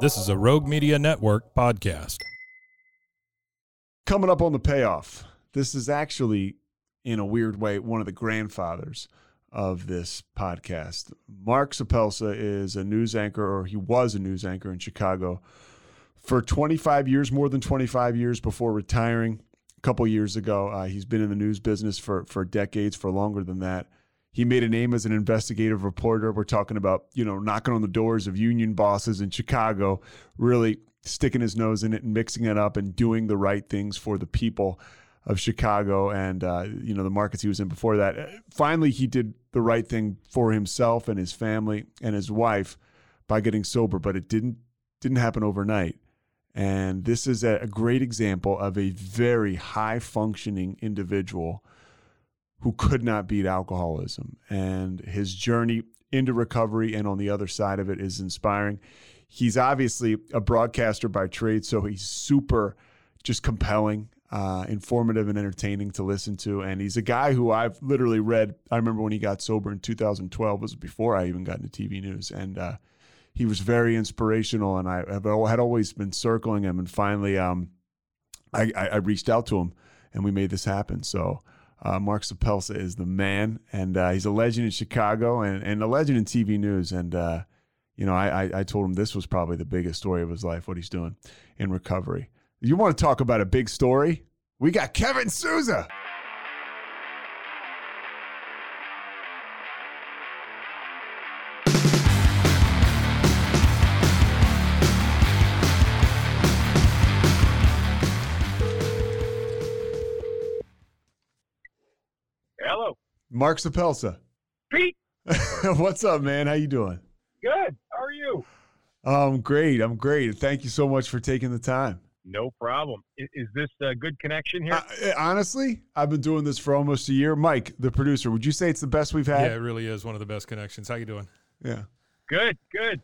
This is a Rogue Media Network podcast. Coming up on the payoff. This is actually, in a weird way, one of the grandfathers of this podcast. Mark Suppelsa is a news anchor, or he was a news anchor in Chicago for 25 years, more than 25 years before retiring a couple years ago. Uh, he's been in the news business for, for decades, for longer than that. He made a name as an investigative reporter. We're talking about, you know, knocking on the doors of union bosses in Chicago, really sticking his nose in it and mixing it up and doing the right things for the people of Chicago and uh, you know the markets he was in before that. Finally, he did the right thing for himself and his family and his wife by getting sober, but it didn't didn't happen overnight. And this is a great example of a very high functioning individual who could not beat alcoholism. And his journey into recovery and on the other side of it is inspiring. He's obviously a broadcaster by trade, so he's super just compelling, uh, informative, and entertaining to listen to. And he's a guy who I've literally read. I remember when he got sober in 2012, was before I even got into TV news. And uh, he was very inspirational, and I had always been circling him. And finally, um, I, I, I reached out to him, and we made this happen. So, uh, Mark Suppelsa is the man, and uh, he's a legend in Chicago and, and a legend in TV news. And uh, you know, I, I, I told him this was probably the biggest story of his life, what he's doing in recovery. You want to talk about a big story? We got Kevin Souza. Mark Suppelsa. Pete. What's up, man? How you doing? Good. How are you? I'm great. I'm great. Thank you so much for taking the time. No problem. Is, is this a good connection here? Uh, honestly, I've been doing this for almost a year. Mike, the producer, would you say it's the best we've had? Yeah, it really is one of the best connections. How you doing? Yeah. good. Good.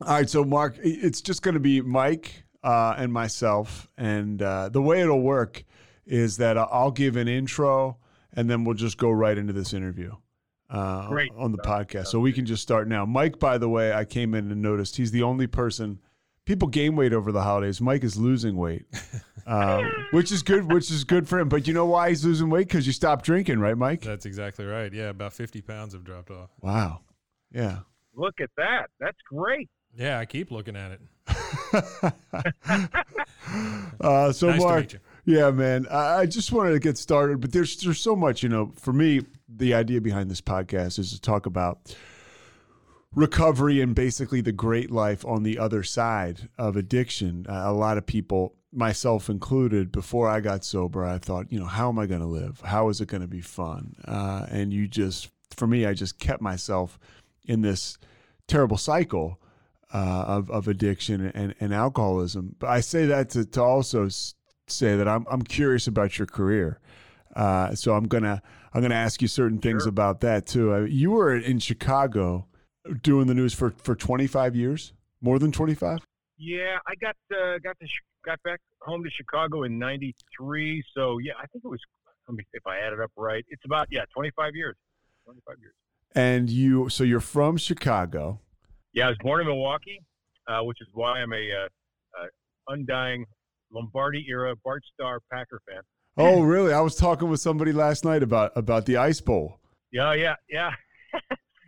All right, so Mark, it's just going to be Mike uh, and myself, and uh, the way it'll work is that I'll give an intro, and then we'll just go right into this interview uh, Great. on the podcast. So we can just start now. Mike, by the way, I came in and noticed he's the only person. People gain weight over the holidays. Mike is losing weight, uh, which is good. Which is good for him. But you know why he's losing weight? Because you stopped drinking, right, Mike? That's exactly right. Yeah, about 50 pounds have dropped off. Wow. Yeah. Look at that. That's great. Yeah, I keep looking at it. uh, so Nice to Mark, meet you. Yeah, man, I, I just wanted to get started, but there's there's so much, you know. For me, the idea behind this podcast is to talk about recovery and basically the great life on the other side of addiction. Uh, a lot of people, myself included, before I got sober, I thought, you know, how am I going to live? How is it going to be fun? Uh, and you just, for me, I just kept myself in this terrible cycle uh, of, of addiction and, and alcoholism. But I say that to, to also say that I'm, I'm curious about your career. Uh, so I'm gonna I'm gonna ask you certain things Sure. about that too. Uh, you were in Chicago doing the news for, for 25 years, more than 25. Yeah, I got uh, got to sh- got back home to Chicago in '93. So yeah, I think it was. Let me if I add it up right. It's about yeah, 25 years. 25 years. And you, so you're from Chicago. Yeah, I was born in Milwaukee, uh, which is why I'm a uh, uh, undying Lombardi era Bart Starr Packer fan. Oh, really? I was talking with somebody last night about about the Ice Bowl. Yeah, yeah, yeah.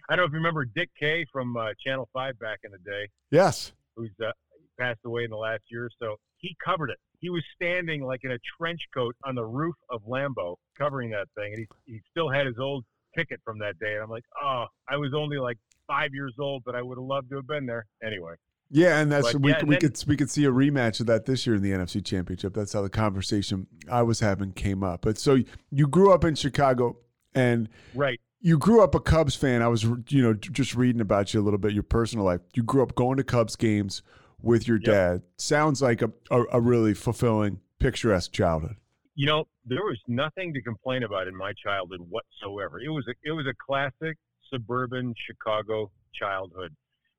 I don't know if you remember Dick Kay from uh, Channel Five back in the day. Yes. who's uh, passed away in the last year or so, he covered it. He was standing like in a trench coat on the roof of Lambeau covering that thing, and he, he still had his old ticket from that day. And I'm like, oh, I was only like five years old, but I would have loved to have been there. Anyway, Yeah, and that's But, we yeah, we and could we could see a rematch of that this year in the NFC Championship. That's how the conversation I was having came up. But so you grew up in Chicago, and right. you grew up a Cubs fan. I was, you know, just reading about you a little bit, your personal life. You grew up going to Cubs games with your Yep. dad. Sounds like a, a, a really fulfilling, picturesque childhood. You know, there was nothing to complain about in my childhood whatsoever. It was a, it was a classic suburban Chicago childhood.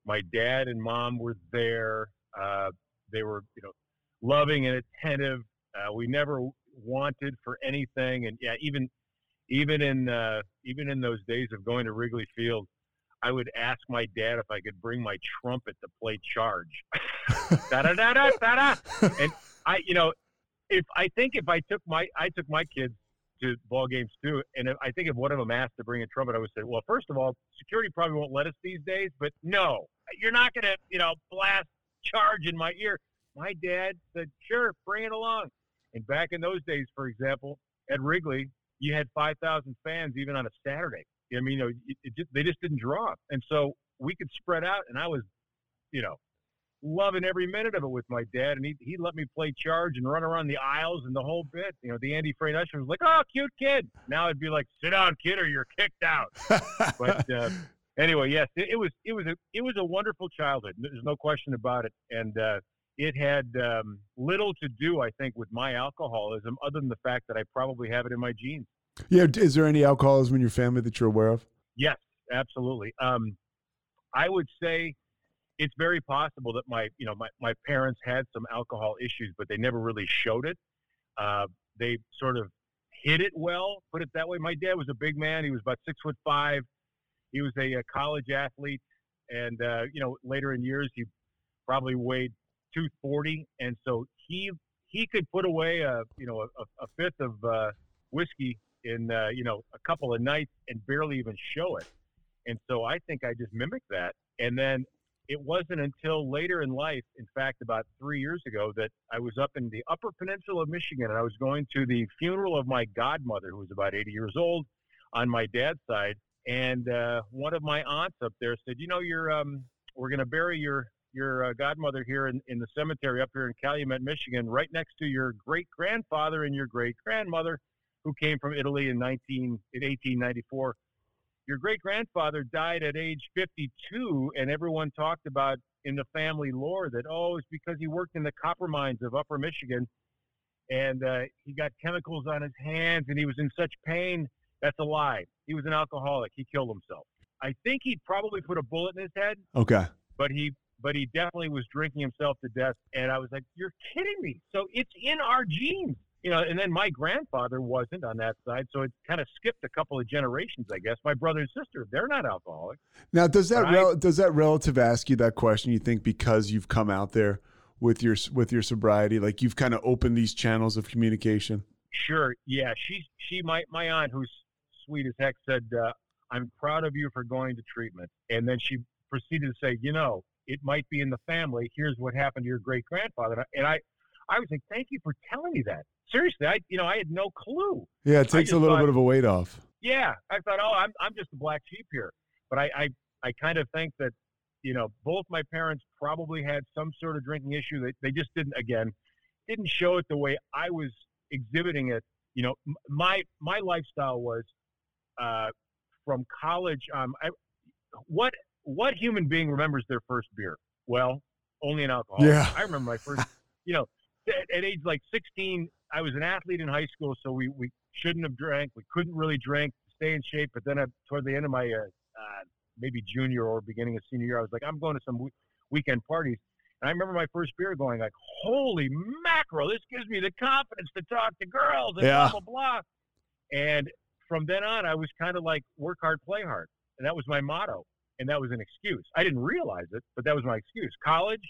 My dad and mom were there. Uh, they were, you know, loving and attentive. Uh, we never wanted for anything, and yeah, even even in uh, even in those days of going to Wrigley Field, I would ask my dad if I could bring my trumpet to play charge. da da da da da. And I, you know, if I think if I took my I took my kids to ball games too, and if, I think if one of them asked to bring a trumpet, I would say, well, first of all, security probably won't let us these days, but no, you're not gonna, you know, blast charge in my ear. My dad said, sure, bring it along. And back in those days, for example, at Wrigley, you had 5,000 fans even on a Saturday. I mean, you know, it, it just, they just didn't draw. And so we could spread out, and I was, you know, loving every minute of it with my dad. And he, he let me play charge and run around the aisles and the whole bit. You know, the Andy Frain Usher was like, oh, cute kid. Now it'd be like, sit down, kid, or you're kicked out. But uh, anyway, yes, it, it was it was a it was a wonderful childhood. There's no question about it, and uh, it had um, little to do, I think, with my alcoholism, other than the fact that I probably have it in my genes. yeah. Is there any alcoholism in your family that you're aware of? Yes, absolutely. Um, I would say it's very possible that my you know my, my parents had some alcohol issues, but they never really showed it. Uh, they sort of hid it well, put it that way. My dad was a big man. He was about six foot five. He was a, a college athlete, and uh, you know later in years he probably weighed 240, and so he he could put away a you know a, a fifth of uh, whiskey in uh, you know a couple of nights and barely even show it. And so I think I just mimicked that. And then it wasn't until later in life, in fact, about three years ago, that I was up in the Upper Peninsula of Michigan, and I was going to the funeral of my godmother, who was about 80 years old, on my dad's side. And uh, one of my aunts up there said, "You know, you're um, we're going to bury your your uh, godmother here in, in the cemetery up here in Calumet, Michigan, right next to your great grandfather and your great grandmother, who came from Italy in 19 in 1894." your great grandfather died at age 52, and everyone talked about in the family lore that, oh, it's because he worked in the copper mines of Upper Michigan and uh, he got chemicals on his hands and he was in such pain. That's a lie. He was an alcoholic. He killed himself. I think he probably put a bullet in his head, Okay. but he but he definitely was drinking himself to death. And I was like, you're kidding me. So it's in our genes you know, and then my grandfather wasn't on that side, so it kind of skipped a couple of generations, I guess. My brother and sister, they're not alcoholics. Now, does that But I- rel- does that relative ask you that question? You think because you've come out there with your with your sobriety, like you've kind of opened these channels of communication? Sure, yeah. She, she, my, my aunt, who's sweet as heck, said, uh, "I'm proud of you for going to treatment." And then she proceeded to say, "You know, it might be in the family. Here's what happened to your great grandfather." And I, I was like, "Thank you for telling me that." Seriously, I, you know, I had no clue. Yeah, it takes a little thought- bit of a weight off. yeah, I thought, oh, I'm I'm just a black sheep here. But I I, I kind of think that, you know, both my parents probably had some sort of drinking issue. that they just didn't again, didn't show it the way I was exhibiting it. You know, my my lifestyle was, uh, from college. Um, I, what what human being remembers their first beer? Well, only an alcoholic. Yeah. I remember my first. you know, at, at age like 16, I was an athlete in high school, so we, we shouldn't have drank. We couldn't really drink to stay in shape. But then I, toward the end of my uh, uh, maybe junior or beginning of senior year, I was like, I'm going to some we- weekend parties. And I remember my first beer going like, holy mackerel, this gives me the confidence to talk to girls and Yeah. blah, blah, blah. And from then on, I was kind of like work hard, play hard. And that was my motto. And that was an excuse. I didn't realize it, but that was my excuse. College,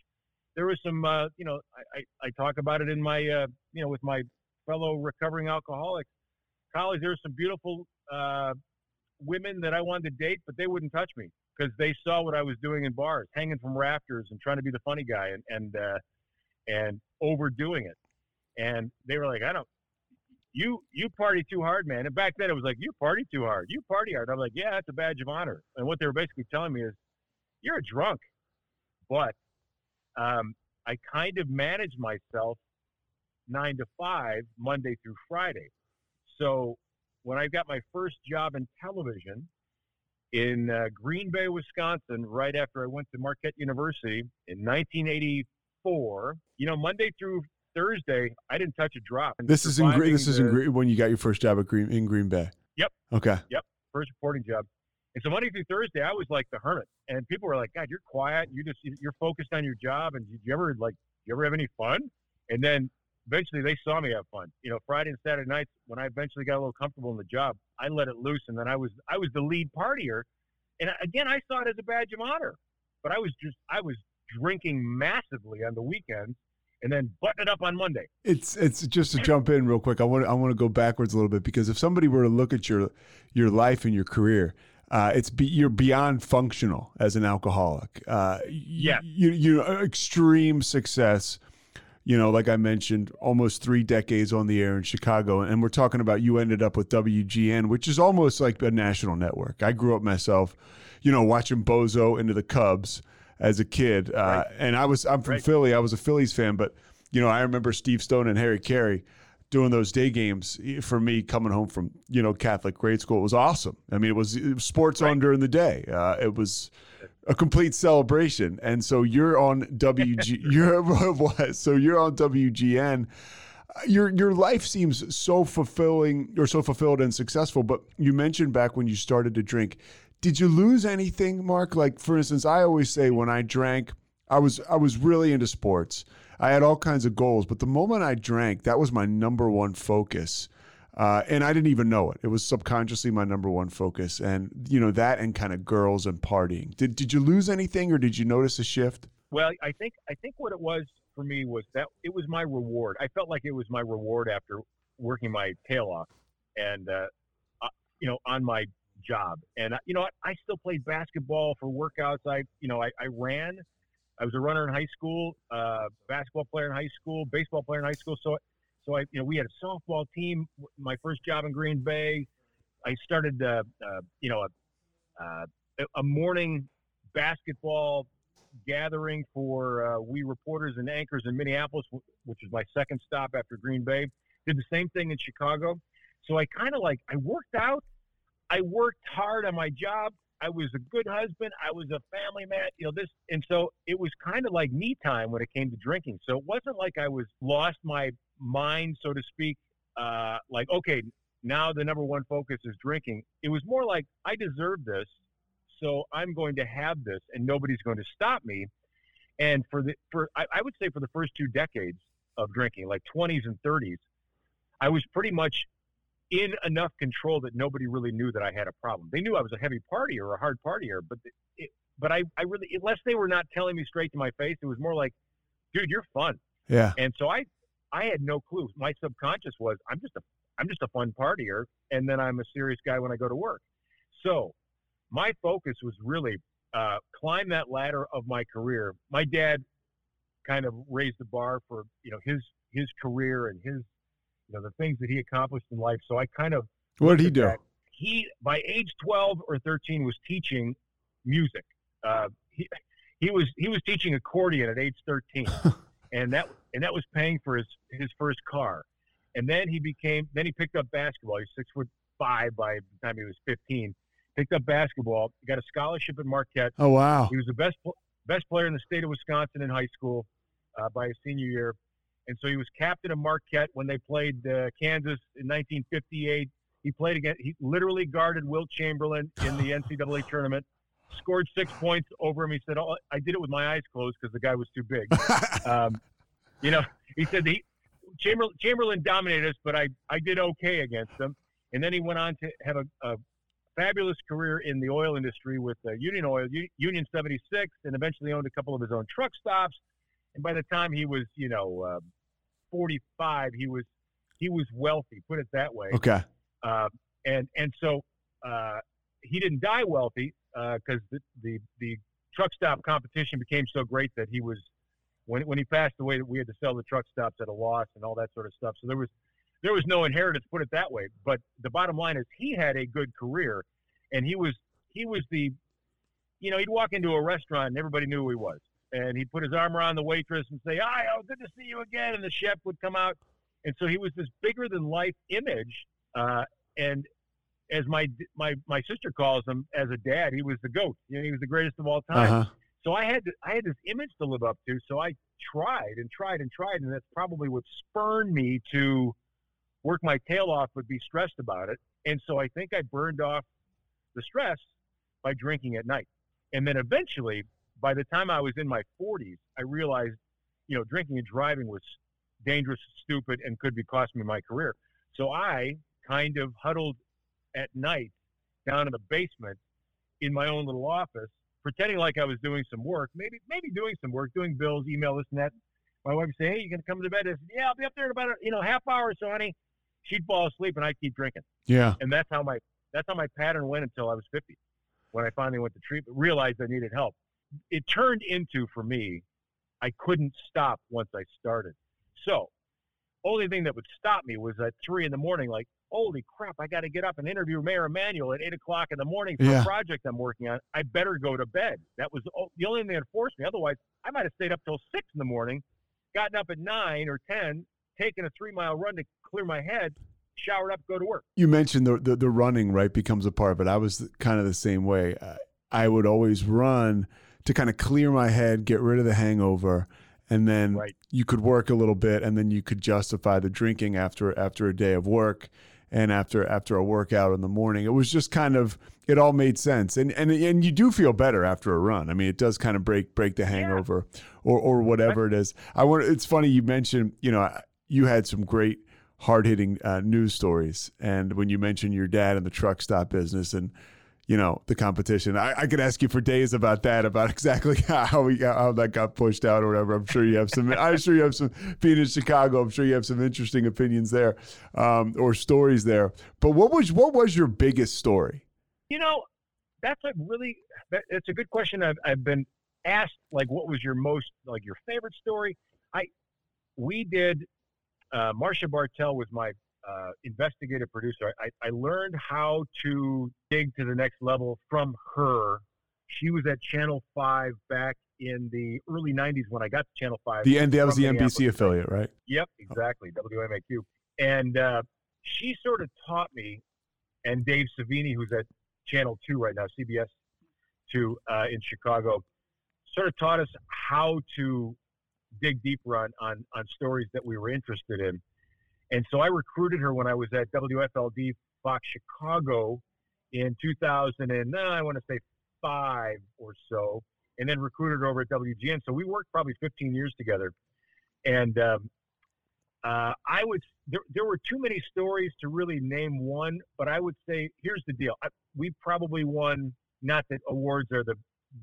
there was some, uh, you know, I, I, I talk about it in my, uh, you know, with my fellow recovering alcoholics. College, there were some beautiful uh, women that I wanted to date, but they wouldn't touch me because they saw what I was doing in bars, hanging from rafters and trying to be the funny guy and and uh, and overdoing it. And they were like, I don't. You you party too hard, man. And back then it was like you party too hard. You party hard. I'm like, yeah, that's a badge of honor. And what they were basically telling me is, you're a drunk, but um, I kind of manage myself nine to five Monday through Friday. So when I got my first job in television, in uh, Green Bay, Wisconsin, right after I went to Marquette University in 1984. You know, Monday through Thursday, I didn't touch a drop. And This is in Green. This is in Green when you got your first job at Green in Green Bay. Yep. Okay. Yep. First reporting job. And so Monday through Thursday, I was like the hermit, and people were like, "God, you're quiet. You just you're focused on your job, and did you ever like, you ever have any fun?" And then eventually they saw me have fun. You know, Friday and Saturday nights when I eventually got a little comfortable in the job, I let it loose, and then I was I was the lead partier, and again I saw it as a badge of honor, but I was just I was drinking massively on the weekends, and then button it up on Monday. It's it's just to jump in real quick. I want I want to go backwards a little bit because if somebody were to look at your your life and your career, uh, it's be, you're beyond functional as an alcoholic. Uh, Yes. you you extreme success. You know, like I mentioned, almost three decades on the air in Chicago, and we're talking about you ended up with WGN, which is almost like a national network. I grew up myself, you know, watching Bozo into the Cubs as a kid, uh, Right. and I was I'm from Right. Philly. I was a Phillies fan, but you know, I remember Steve Stone and Harry Caray doing those day games for me coming home from you know Catholic grade school. It was awesome. I mean, it was, it was sports on during the day. Uh, it was a complete celebration. And so you're on WG. you're what? So you're on WGN. Your your life seems so fulfilling or so fulfilled and successful. But you mentioned back when you started to drink. Did you lose anything, Mark? Like for instance, I always say when I drank, I was I was really into sports. I had all kinds of goals, but the moment I drank, that was my number one focus. Uh, and I didn't even know it. It was subconsciously my number one focus, and you know that, and kind of girls and partying. Did did you lose anything, or did you notice a shift? Well, I think I think what it was for me was that it was my reward. I felt like it was my reward after working my tail off, and uh, uh, you know, on my job. And uh, you know, I, I still played basketball for workouts. I you know, I, I ran. I was a runner in high school, uh, basketball player in high school, baseball player in high school. So, so I you know, we had a softball team. My first job in Green Bay. I started, uh, uh, you know, a, uh, a morning basketball gathering for uh, we reporters and anchors in Minneapolis, which is my second stop after Green Bay. Did the same thing in Chicago. So I kind of like I worked out. I worked hard on my job. I was a good husband. I was a family man. You know this, and so it was kind of like me time when it came to drinking. So it wasn't like I was lost my mind, so to speak. Uh, like okay, now the number one focus is drinking. It was more like I deserve this so I'm going to have this, and nobody's going to stop me. And for the for I, I would say for the first two decades of drinking, like 20s and 30s, I was pretty much in enough control that nobody really knew that I had a problem. They knew I was a heavy partier or a hard partier, but it, but I, I really unless they were not telling me straight to my face, it was more like, dude, you're fun. Yeah, And so I I had no clue. My subconscious was I'm just a I'm just a fun partier, and then I'm a serious guy when I go to work. So my focus was really uh, climb that ladder of my career. My dad kind of raised the bar for you know his his career and his you know the things that he accomplished in life. So I kind of what did he do? that. He by age 12 or 13 was teaching music. Uh, he he was he was teaching accordion at age 13, and that and that was paying for his his first car. And then he became then he picked up basketball. He's six foot five by the time he was 15. Picked up basketball. Got a scholarship at Marquette. Oh wow, He was the best best player in the state of Wisconsin in high school uh, by his senior year, and so he was captain of Marquette when they played uh, Kansas in 1958. He played against. He literally guarded Wilt Chamberlain in the NCAA tournament. Scored six points over him. He said, "Oh, I did it with my eyes closed because the guy was too big." um, you know, he said he Chamberlain, Chamberlain dominated us, but I I did okay against him. And then he went on to have a, a fabulous career in the oil industry with uh, Union Oil, U- Union 76, and eventually owned a couple of his own truck stops. And by the time he was, you know, uh, 45, he was he was wealthy, put it that way. okay, Uh, and and so uh, he didn't die wealthy because the, the the truck stop competition became so great that he was when when he passed away that we had to sell the truck stops at a loss and all that sort of stuff. So there was there was no inheritance, put it that way. But the bottom line is he had a good career, and he was he was the you know he'd walk into a restaurant and everybody knew who he was, and he'd put his arm around the waitress and say, "Hi, oh, good to see you again," and the chef would come out, and so he was this bigger than life image, uh, and as my my my sister calls him as a dad, he was the goat. You know, he was the greatest of all time. Uh-huh. So I had to, I had this image to live up to. So I tried and tried and tried, and that's probably what spurred me to work my tail off, but be stressed about it. And so I think I burned off the stress by drinking at night. And then eventually, by the time I was in my 40s, I realized, you know, drinking and driving was dangerous, stupid, and could be costing me my career. So I kind of huddled at night down in the basement in my own little office, pretending like I was doing some work, maybe maybe doing some work, doing bills, email, this and that. My wife would say, "Hey, you gonna come to bed?" I said, "Yeah, I'll be up there in about a you know half hour so, honey." She'd fall asleep, and I'd keep drinking, Yeah. and that's how my that's how my pattern went until I was 50, when I finally went to treatment, realized I needed help. It turned into for me, I couldn't stop once I started. So, only thing that would stop me was at three in the morning, like, holy crap, I got to get up and interview Mayor Emanuel at eight o'clock in the morning for Yeah. a project I'm working on. I better go to bed. That was the only thing that forced me. Otherwise, I might have stayed up till six in the morning, gotten up at nine or ten, taken a three mile run to clear my head, showered up, go to work. You mentioned the, the the running right becomes a part of it. I was kind of the same way. I, I would always run to kind of clear my head, get rid of the hangover, and then Right. you could work a little bit, and then you could justify the drinking after after a day of work and after after a workout in the morning. It was just kind of it all made sense, and and and you do feel better after a run. I mean, it does kind of break break the hangover or or whatever it is. I want. It's funny you mentioned. You know, you had some great hard hitting uh, news stories, and when you mentioned your dad in the truck stop business and. You know the competition. I, I could ask you for days about that, about exactly how we got, how that got pushed out or whatever. I'm sure you have some. I'm sure you have some. Being in Chicago, I'm sure you have some interesting opinions there, um, or stories there. But what was what was your biggest story? You know, that's a really it's a good question. I've I've been asked like, what was your most like your favorite story? I we did. Uh, Marsha Bartel was my uh, investigative producer. I, I learned how to dig to the next level from her. She was at Channel Five back in the early '90s when I got to Channel Five. The and that was the NBC affiliate, right? Yep, exactly. WMAQ. And uh, she sort of taught me, and Dave Savini, who's at Channel 2 right now, CBS 2 uh, in Chicago, sort of taught us how to dig deeper on, on, on stories that we were interested in. And so I recruited her when I was at WFLD Fox Chicago in 2000 and I want to say five or so, and then recruited over at WGN. So we worked probably 15 years together. And um, uh, I would there, there were too many stories to really name one, but I would say here's the deal: I, we probably won. Not that awards are the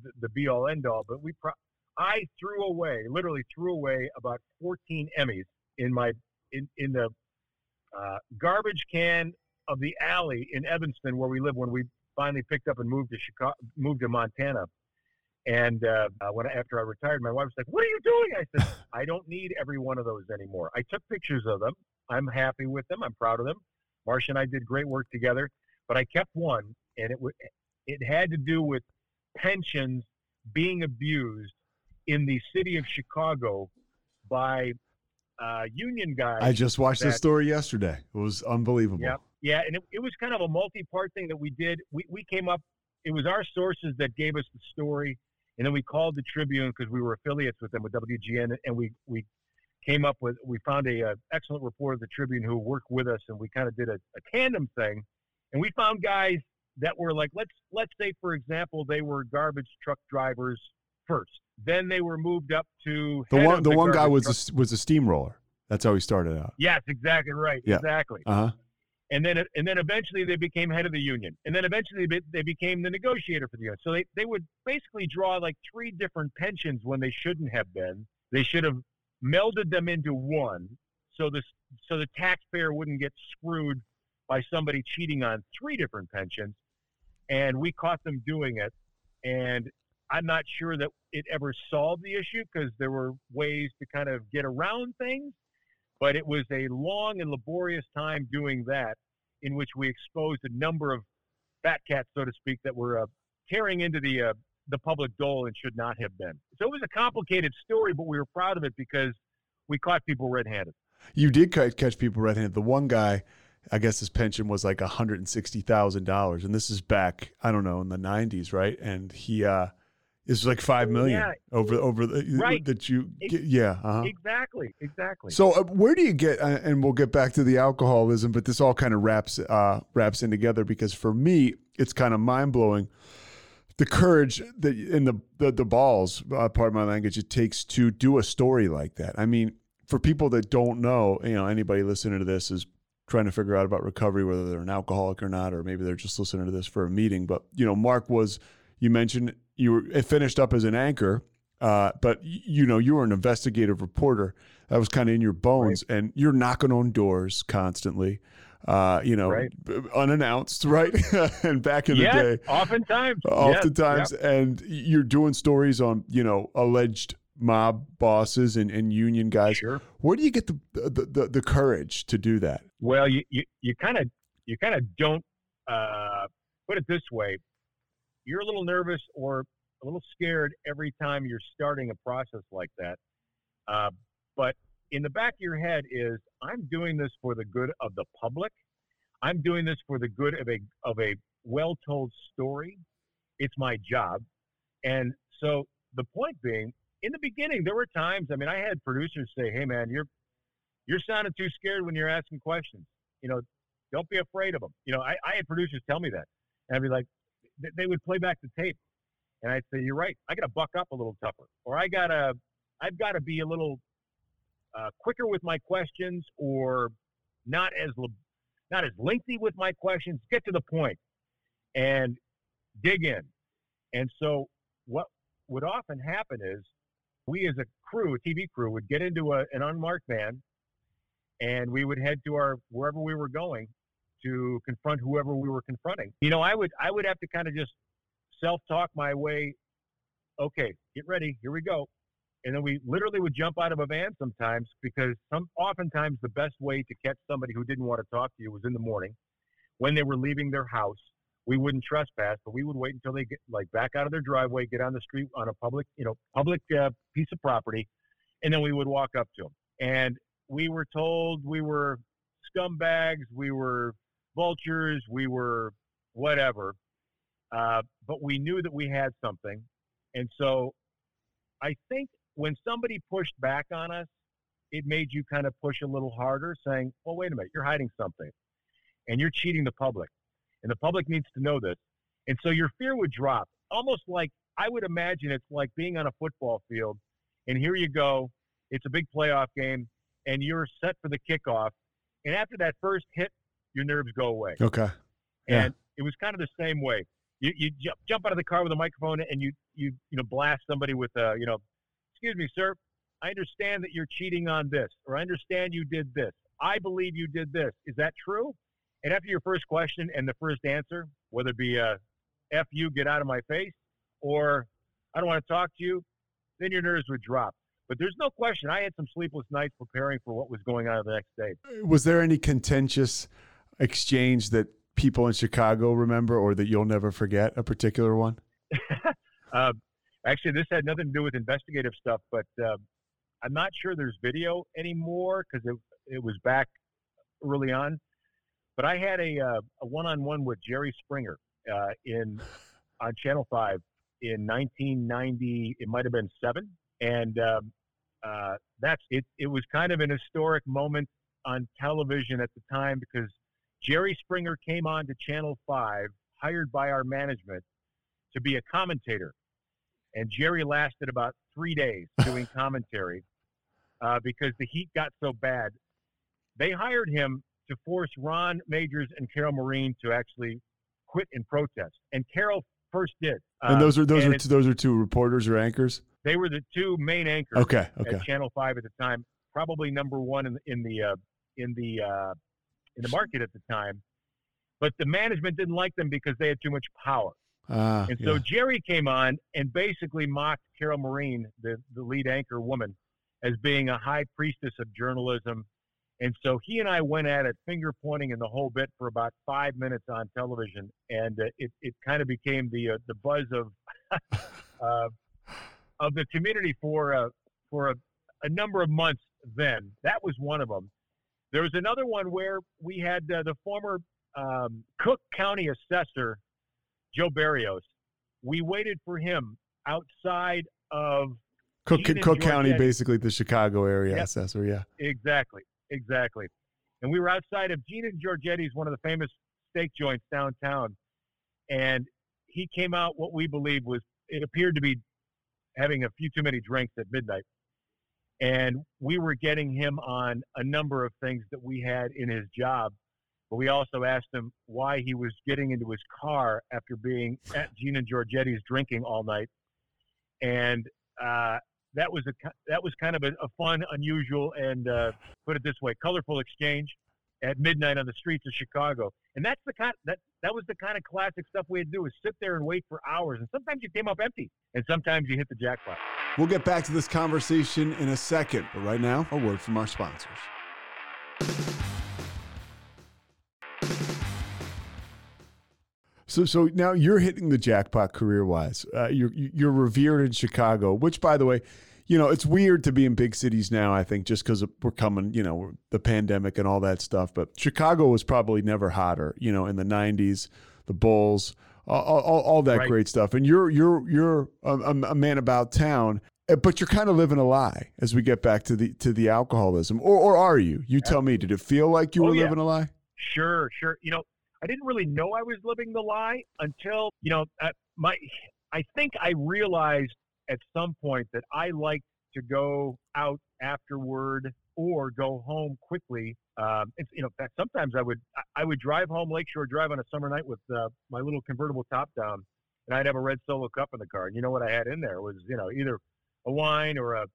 the, the be all end all, but we pro- I threw away, literally threw away about 14 Emmys in my in in the uh, garbage can of the alley in Evanston where we live when we finally picked up and moved to Chicago, moved to Montana. And uh, uh, when after I retired, my wife was like, "What are you doing?" I said, "I don't need every one of those anymore. I took pictures of them. I'm happy with them. I'm proud of them. Marsha and I did great work together, but I kept one, and it w- it had to do with pensions being abused in the city of Chicago by uh, union guys. I just watched this story yesterday. It was unbelievable. Yeah, yeah, and it, it was kind of a multi-part thing that we did. We we came up. It was our sources that gave us the story, and then we called the Tribune because we were affiliates with them with WGN, and we we came up with we found a, uh excellent reporter of the Tribune who worked with us, and we kind of did a, a tandem thing, and we found guys that were like let's let's say for example they were garbage truck drivers first, then they were moved up to The one of the one guy was truck- a, was a steamroller. That's how he started out. yes, exactly right, Yeah. exactly Uh huh. and then and then eventually they became head of the union, and then eventually they they became the negotiator for the union. So they they would basically draw like three different pensions when they shouldn't have been. They should have melded them into one, so this so the taxpayer wouldn't get screwed by somebody cheating on three different pensions. And we caught them doing it, and I'm not sure that it ever solved the issue because there were ways to kind of get around things but it was a long and laborious time doing that, in which we exposed a number of fat cats, so to speak, that were uh, tearing into the uh, the public dole and should not have been. So it was a complicated story, but we were proud of it because we caught people red-handed. You did catch people red-handed. The one guy, I guess his pension was like hundred and sixty thousand dollars, and this is back I don't know in the nineties, right? And he uh, is like five million Yeah. over over the Right. that you get, yeah. Uh-huh. Exactly, exactly. So uh, where do you get? Uh, and we'll get back to the alcoholism, but this all kind of wraps uh, wraps in together because for me, it's kind of mind blowing. The courage that in the the, the balls, uh, pardon my language, it takes to do a story like that. I mean, for people that don't know, you know, anybody listening to this is trying to figure out about recovery, whether they're an alcoholic or not, or maybe they're just listening to this for a meeting. But you know, Mark was you mentioned you were it finished up as an anchor, uh, but you know you were an investigative reporter. That was kind of in your bones, and you're knocking on doors constantly. Uh, you know, Right. unannounced, right? and back in the day, oftentimes. yes, oftentimes, yep. and you're doing stories on you know alleged mob bosses and, and union guys. Sure. Where do you get the the, the the courage to do that? Well, you you you kind of you kind of don't uh, put it this way. You're a little nervous or a little scared every time you're starting a process like that. Uh, but in the back of your head is, I'm doing this for the good of the public. I'm doing this for the good of a of a well told story. It's my job, and so the point being, in the beginning, there were times. I mean, I had producers say, "Hey, man, you're you're sounding too scared when you're asking questions. You know, don't be afraid of them. You know, I, I had producers tell me that, and I'd be like, they would play back the tape, and I'd say, "You're right. I got to buck up a little tougher, or I gotta, I've got to be a little uh, quicker with my questions, or not as not as lengthy with my questions. Get to the point, and dig in. And so, what would often happen is, we as a crew, a TV crew, would get into a, an unmarked van and we would head to our wherever we were going to confront whoever we were confronting. You know, I would I would have to kind of just self-talk my way. Okay, get ready. Here we go. And then we literally would jump out of a van sometimes because some oftentimes the best way to catch somebody who didn't want to talk to you was in the morning when they were leaving their house. We wouldn't trespass, but we would wait until they get like back out of their driveway, get on the street on a public, you know, public uh, piece of property, and then we would walk up to them. And we were told we were scumbags, we were vultures, we were whatever, uh, but we knew that we had something. And so I think when somebody pushed back on us, it made you kind of push a little harder, saying, well, wait a minute, you're hiding something and you're cheating the public. And the public needs to know this. And so your fear would drop, almost like I would imagine it's like being on a football field and here you go. It's a big playoff game and you're set for the kickoff. And after that first hit, your nerves go away. Okay. Yeah. And it was kind of the same way. You, you jump, jump out of the car with a microphone and you, you, you know, blast somebody with a, you know, excuse me, sir, I understand that you're cheating on this, or I understand you did this. I believe you did this. Is that true? And after your first question and the first answer, whether it be a F you, get out of my face, or I don't want to talk to you, then your nerves would drop. But there's no question. I had some sleepless nights preparing for what was going on the next day. Was there any contentious exchange that people in Chicago remember or that you'll never forget? A particular one? Uh, actually, this had nothing to do with investigative stuff, but uh, I'm not sure there's video anymore because it, it was back early on. But I had a, uh, a one-on-one with Jerry Springer uh, in on Channel Five in 1990. It might have been seven, and um, uh, that's it. It was kind of an historic moment on television at the time because Jerry Springer came on to Channel Five, hired by our management to be a commentator. And Jerry lasted about three days doing commentary uh, because the heat got so bad. They hired him to force Ron Magers and Carol Marin to actually quit in protest. And Carol first did. and Uh, those are those and are it- those are two reporters or anchors. they were the two main anchors Okay. Okay. at Channel Five at the time, probably number one in, in the uh, in the uh, in the market at the time. But the management didn't like them because they had too much power. Ah, And so yeah. Jerry came on and basically mocked Carol Marin, the, the lead anchor woman, as being a high priestess of journalism. And so he and I went at it, finger pointing and the whole bit for about five minutes on television, and uh, it, it kind of became the uh, the buzz of uh, of the community for uh, for a, a number of months. Then that was one of them. There was another one where we had uh, the former um, Cook County assessor, Joe Berrios. We waited for him outside of Cook, Cook County, basically the Chicago area Yep. assessor. Yeah. Exactly, exactly. And we were outside of Gene and Georgetti's, one of the famous steak joints downtown. And he came out what we believe was it appeared to be having a few too many drinks at midnight. And we were getting him on a number of things that we had in his job. But we also asked him why he was getting into his car after being at and Georgetti's drinking all night. And uh, that was a that was kind of a, a fun, unusual, and uh, put it this way, colorful exchange at midnight on the streets of Chicago. And that's the kind that that was the kind of classic stuff we had to do is sit there and wait for hours. And sometimes you came up empty, and sometimes you hit the jackpot. We'll get back to this conversation in a second, but right now, a word from our sponsors. So, so now you're hitting the jackpot career-wise. Uh, you're you're revered in Chicago, which, by the way, you know it's weird to be in big cities now. I think just because we're coming, you know, the pandemic and all that stuff. But Chicago was probably never hotter. You know, in the '90s, the Bulls, all, all, all that Right. great stuff. And you're you're you're a, a man about town. Uh, But you're kind of living a lie as we get back to the to the alcoholism, or or are you? You tell me. Did it feel like you Oh, were yeah. living a lie? Sure, sure. You know, I didn't really know I was living the lie until you know uh, my. I think I realized at some point that I liked to go out afterward or go home quickly. Um, it's, you know, in fact, sometimes I would I- would drive home Lakeshore Drive on a summer night with uh, my little convertible top down, and I'd have a red Solo cup in the car. And you know what I had in there was you know either a wine or a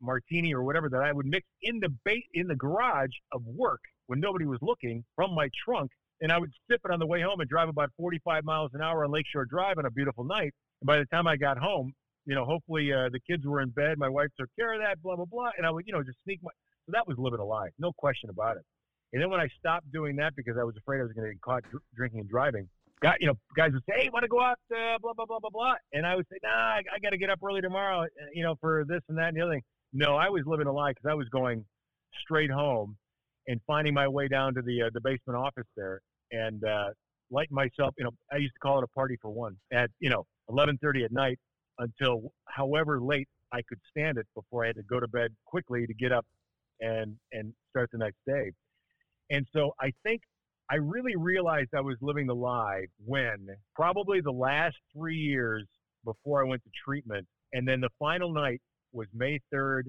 martini or whatever that I would mix in the ba- in the garage of work when nobody was looking from my trunk, and I would sip it on the way home and drive about 45 miles an hour on Lakeshore Drive on a beautiful night. And by the time I got home, you know, hopefully uh, the kids were in bed, my wife took care of that, blah blah blah, and I would, you know, just sneak my. So that was living a lie, no question about it. And then when I stopped doing that because I was afraid I was going to get caught dr- drinking and driving, got you know, guys would say, "Hey, want to go out?" Uh, blah blah blah blah blah, and I would say, "Nah, I, I got to get up early tomorrow, uh, you know, for this and that and the other thing." No, I was living a lie because I was going straight home and finding my way down to the uh, the basement office there and uh, lighting myself. You know, I used to call it a party for one at you know 11:30 at night until however late I could stand it before I had to go to bed quickly to get up and and start the next day. And so I think I really realized I was living the lie when probably the last three years before I went to treatment, and then the final night was May 3rd,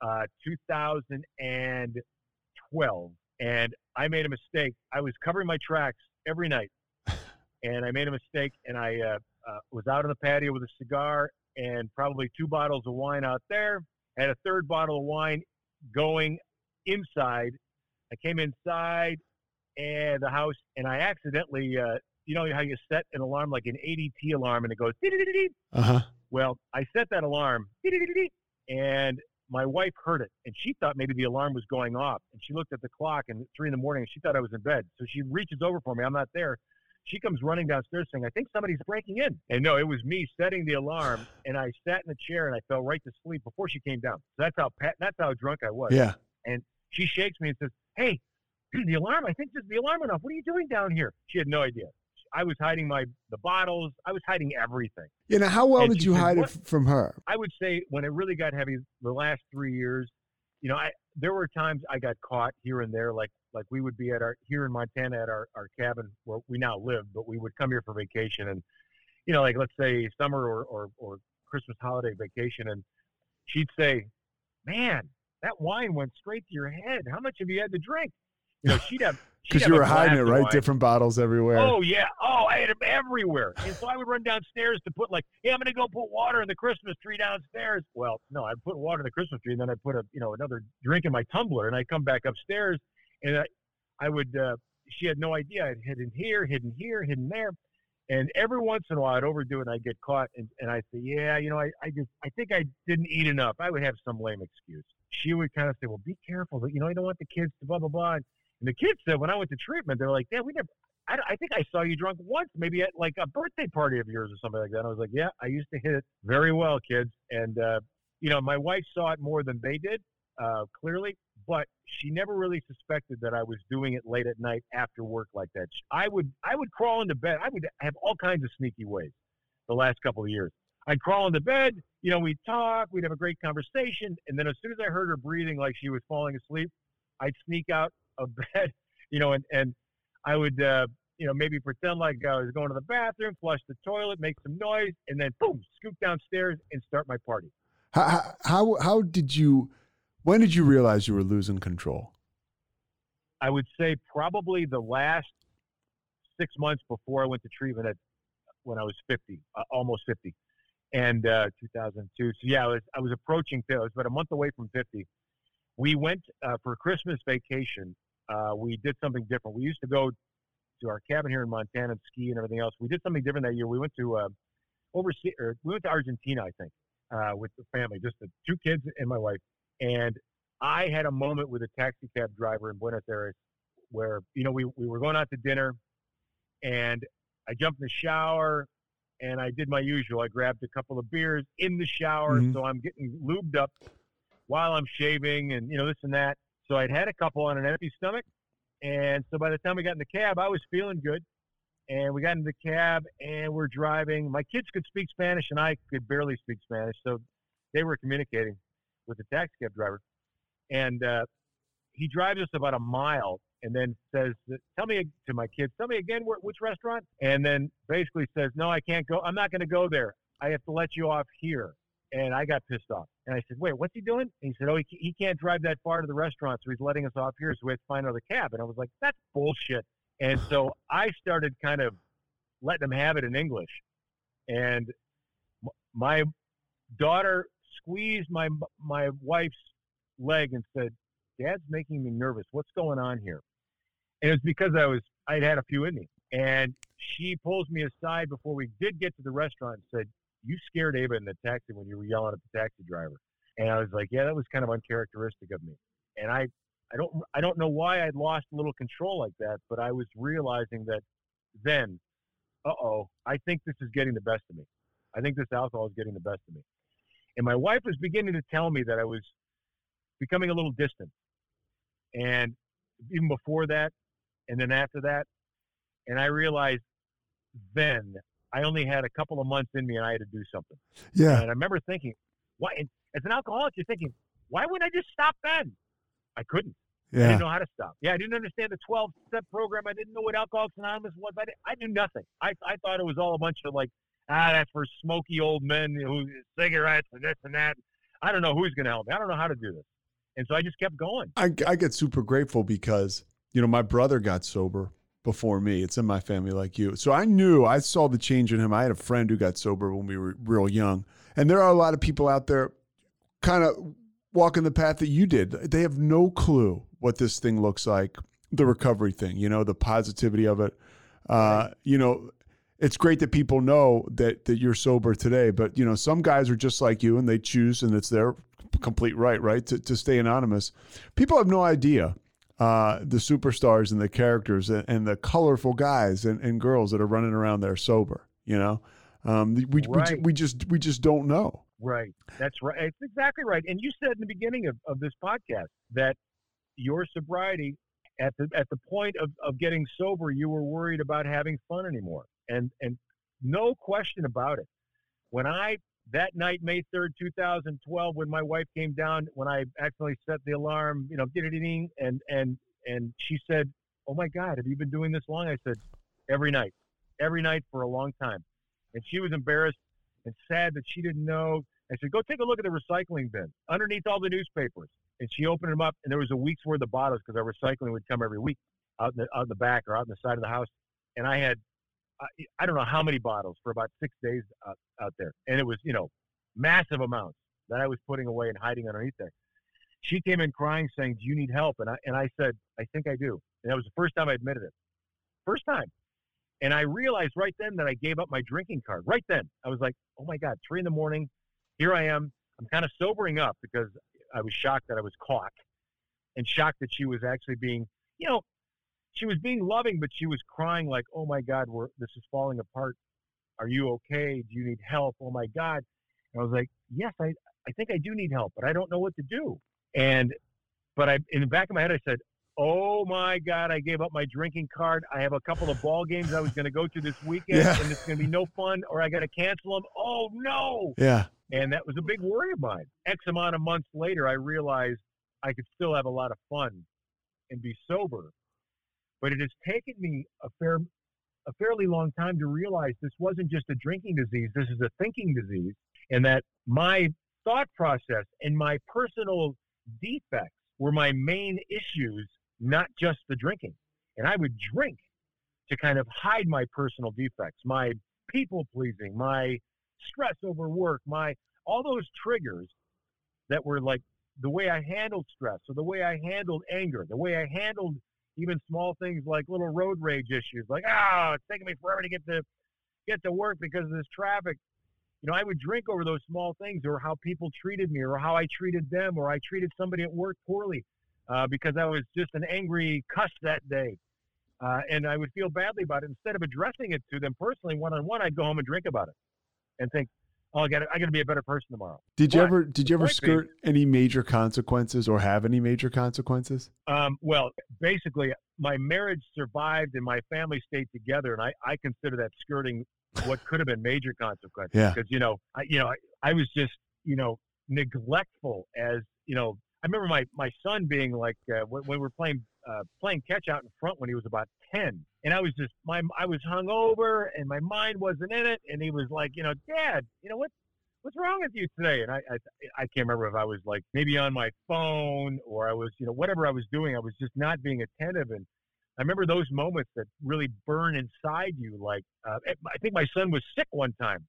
uh, 2012. And I made a mistake. I was covering my tracks every night, and I made a mistake, and I uh, uh, was out on the patio with a cigar and probably two bottles of wine out there. Had a third bottle of wine going inside. I came inside and the house, and I accidentally, uh, you know how you set an alarm like an ADT alarm, and it goes. Uh huh. Well, I set that alarm, and my wife heard it, and she thought maybe the alarm was going off. And she looked at the clock, and three in the morning, and she thought I was in bed. So she reaches over for me. I'm not there. She comes running downstairs saying, "I think somebody's breaking in." And no, it was me setting the alarm, and I sat in the chair and I fell right to sleep before she came down. So that's how pat, that's how drunk I was. Yeah. And she shakes me and says, "Hey, the alarm! I think just the alarm went off. What are you doing down here?" She had no idea. I was hiding my the bottles. I was hiding everything. You know, how well And did you said, hide "What?" it from her? I would say when it really got heavy, the last three years, you know, I there were times I got caught here and there, like like we would be at our here in Montana at our our cabin where we now live, but we would come here for vacation, and you know, like let's say summer or or, or Christmas holiday vacation, and she'd say, "Man, that wine went straight to your head. How much have you had to drink?" You know, she'd have Because you were hiding it, right? wine. Different bottles everywhere. Oh yeah. Oh, I had them everywhere. And so I would run downstairs to put like, hey, I'm gonna go put water in the Christmas tree downstairs. Well, no, I'd put water in the Christmas tree, and then I'd put a you know another drink in my tumbler, and I'd come back upstairs, and I, I would. Uh, she had no idea. I'd hidden here, hidden here, hidden there, and every once in a while I'd overdo it, and I'd get caught, and, and I'd say, yeah, you know, I, I just, I think I didn't eat enough. I would have some lame excuse. She would kind of say, well, be careful, you know, I don't want the kids to blah blah blah. And the kids said when I went to treatment, they were like, "Dad, we never." I, I think I saw you drunk once, maybe at like a birthday party of yours or something like that. And I was like, "Yeah, I used to hit it very well, kids." And uh, you know, my wife saw it more than they did, uh, clearly. But she never really suspected that I was doing it late at night after work like that. I would I would crawl into bed. I would have all kinds of sneaky ways. The last couple of years, I'd crawl into bed. You know, we'd talk. We'd have a great conversation, and then as soon as I heard her breathing like she was falling asleep, I'd sneak out of bed. You know, and and I would uh, you know maybe pretend like I was going to the bathroom, flush the toilet, make some noise, and then boom, scoot downstairs and start my party. How how how did you? When did you realize you were losing control? I would say probably the last six months before I went to treatment at when I was 50, uh, almost 50, and uh, 2002. So yeah, I was I was approaching. I was about a month away from 50. We went uh, for Christmas vacation. Uh, we did something different. We used to go to our cabin here in Montana and ski and everything else. We did something different that year. We went to uh, overseas, we went to Argentina, I think, uh, with the family, just the two kids and my wife. And I had a moment with a taxi cab driver in Buenos Aires where, you know, we, we were going out to dinner and I jumped in the shower and I did my usual. I grabbed a couple of beers in the shower. Mhm. So I'm getting lubed up while I'm shaving and, you know, this and that. So I'd had a couple on an empty stomach. And so by the time we got in the cab, I was feeling good. And we got in the cab and we're driving. My kids could speak Spanish and I could barely speak Spanish. So they were communicating with a taxi cab driver. And uh, he drives us about a mile and then says, Tell me to my kids, tell me again where, which restaurant? And then basically says, No, I can't go. I'm not going to go there. I have to let you off here. And I got pissed off. And I said, Wait, what's he doing? And he said, Oh, he, he can't drive that far to the restaurant. So he's letting us off here. So we have to find another cab. And I was like, That's bullshit. And so I started kind of letting him have it in English. And my daughter squeezed my my wife's leg and said, "Dad's making me nervous. What's going on here?" And it was because I was I'd had a few in me, and she pulls me aside before we did get to the restaurant and said, "You scared Ava in the taxi when you were yelling at the taxi driver." And I was like, "Yeah, that was kind of uncharacteristic of me." And I I don't I don't know why I'd lost a little control like that, but I was realizing that then, uh oh, I think this is getting the best of me. I think this alcohol is getting the best of me. And my wife was beginning to tell me that I was becoming a little distant. And even before that, and then after that, and I realized then I only had a couple of months in me and I had to do something. Yeah. And I remember thinking, why? And as an alcoholic, you're thinking, why wouldn't I just stop then? I couldn't. Yeah. I didn't know how to stop. Yeah, I didn't understand the 12 step program. I didn't know what Alcoholics Anonymous was. I, didn't, I knew nothing. I, I thought it was all a bunch of like, ah, that's for smoky old men who cigarettes and this and that. I don't know who's going to help me. I don't know how to do this. And so I just kept going. I, I get super grateful because, you know, my brother got sober before me. It's in my family like you. So I knew I saw the change in him. I had a friend who got sober when we were real young. And there are a lot of people out there kind of walking the path that you did. They have no clue what this thing looks like, the recovery thing, you know, the positivity of it. Uh, you know, it's great that people know that that you're sober today, but you know, some guys are just like you and they choose and it's their complete right, right, to, to stay anonymous. People have no idea uh, the superstars and the characters and, and the colorful guys and, and girls that are running around there sober. You know, um, we, we, we just we just don't know. Right. That's right. It's exactly right. And you said in the beginning of, of this podcast that your sobriety at the at the point of, of getting sober, you were worried about having fun anymore. And and no question about it. When I that night, May third, two thousand twelve, when my wife came down, when I accidentally set the alarm, you know, did it and and and she said, Oh my God, have you been doing this long? I said, Every night. Every night for a long time. And she was embarrassed and sad that she didn't know. I said, go take a look at the recycling bin underneath all the newspapers. And she opened them up, and there was a week's worth of bottles because our recycling would come every week out in, the, out in the back or out in the side of the house. And I had, I, I don't know how many bottles for about six days out, out there. And it was, you know, massive amounts that I was putting away and hiding underneath there. She came in crying, saying, "Do you need help?" And I and I said, "I think I do." And that was the first time I admitted it. First time. And I realized right then that I gave up my drinking card. Right then, I was like, "Oh my God, three in the morning. Here I am. I'm kind of sobering up because I was shocked that I was caught, and shocked that she was actually being, you know, she was being loving, but she was crying like, "Oh my God, we're this is falling apart. Are you okay? Do you need help? Oh my God." And I was like, "Yes, I I think I do need help, but I don't know what to do." And but I in the back of my head I said, "Oh my God, I gave up my drinking card. I have a couple of ball games I was going to go to this weekend, Yeah. and it's going to be no fun, or I got to cancel them. Oh no!" Yeah. And that was a big worry of mine. X amount of months later, I realized I could still have a lot of fun and be sober. But it has taken me a fair, a fairly long time to realize this wasn't just a drinking disease. This is a thinking disease, and that my thought process and my personal defects were my main issues, not just the drinking. And I would drink to kind of hide my personal defects, my people pleasing, my stress over work, my all those triggers that were like the way I handled stress, or the way I handled anger, the way I handled even small things like little road rage issues, like ah, it's taking me forever to get to get to work because of this traffic. You know, I would drink over those small things, or how people treated me, or how I treated them, or I treated somebody at work poorly uh, because I was just an angry cuss that day. Uh, and I would feel badly about it. Instead of addressing it to them personally, one on one, I'd go home and drink about it, and think, "Oh, I got I got to be a better person tomorrow." Did you But ever did you ever skirt any major consequences or have any major consequences? Um, well, basically, my marriage survived and my family stayed together, and I, I consider that skirting what could have been major consequences. Yeah. Because you know, I, you know, I, I was just you know neglectful as you know. I remember my my son being like uh, when, when we were playing uh, playing catch out in front when he was about ten, and I was just my I was hungover and my mind wasn't in it, and he was like, you know, Dad, you know what? What's wrong with you today? And I, I I can't remember if I was like maybe on my phone or I was you know whatever I was doing. I was just not being attentive, and I remember those moments that really burn inside you. Like uh, I think my son was sick one time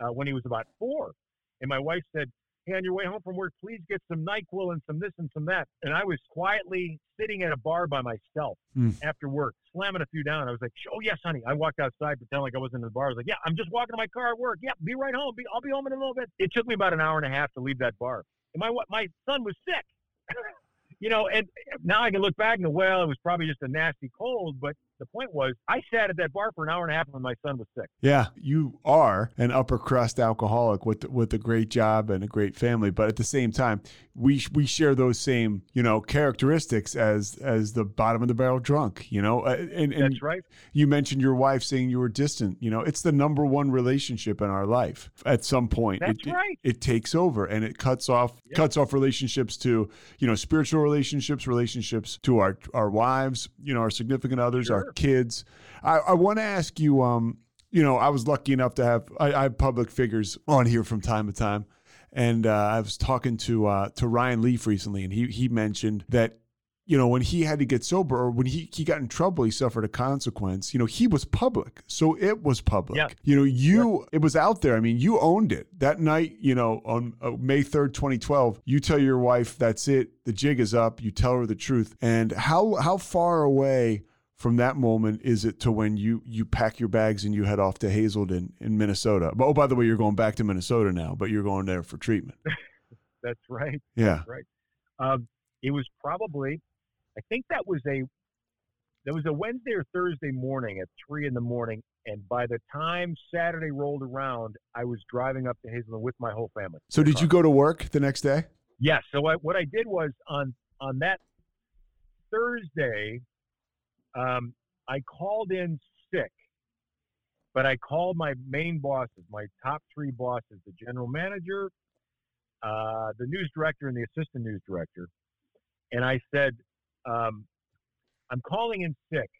uh, when he was about four, and my wife said, "Hey, on your way home from work, please get some Nyquil and some this and some that." And I was quietly sitting at a bar by myself Hmm. after work, slamming a few down. I was like, "Oh yes, honey." I walked outside, pretending like I wasn't in the bar. I was like, "Yeah, I'm just walking to my car at work. Yeah, be right home. Be, I'll be home in a little bit." It took me about an hour and a half to leave that bar, and my my son was sick. you know, and now I can look back and go, well, it was probably just a nasty cold. But the point was, I sat at that bar for an hour and a half when my son was sick. Yeah, you are an upper crust alcoholic with with a great job and a great family, but at the same time, we we share those same you know characteristics as as the bottom of the barrel drunk. You know, Uh, and, and That's right. you mentioned your wife saying you were distant. You know, it's the number one relationship in our life. At some point, That's it, right. it, it takes over and it cuts off Yeah. cuts off relationships to you know spiritual relationships, relationships to our our wives, you know, our significant others, our Sure. kids. I, I want to ask you. Um, you know, I was lucky enough to have I, I have public figures on here from time to time. And uh, I was talking to uh, to Ryan Leaf recently, and he he mentioned that you know, when he had to get sober or when he, he got in trouble, he suffered a consequence. You know, he was public. So it was public. Yeah. You know, you, it was out there. I mean, you owned it. That night, you know, on uh, May 3rd, 2012, you tell your wife, that's it. The jig is up. You tell her the truth. And how, how far away from that moment is it to when you, you pack your bags and you head off to Hazelden in Minnesota? Oh, by the way, you're going back to Minnesota now, but you're going there for treatment. That's right. Yeah. Right. Um, it was probably, I think that was a, that was a Wednesday or Thursday morning at three in the morning, and by the time Saturday rolled around, I was driving up to Hazelden with my whole family. So did you go to work the next day? Yes. So I, what I did was on on that Thursday, um, I called in sick, but I called my main bosses, my top three bosses, the general manager, uh, the news director, and the assistant news director, and I said, um, "I'm calling in sick,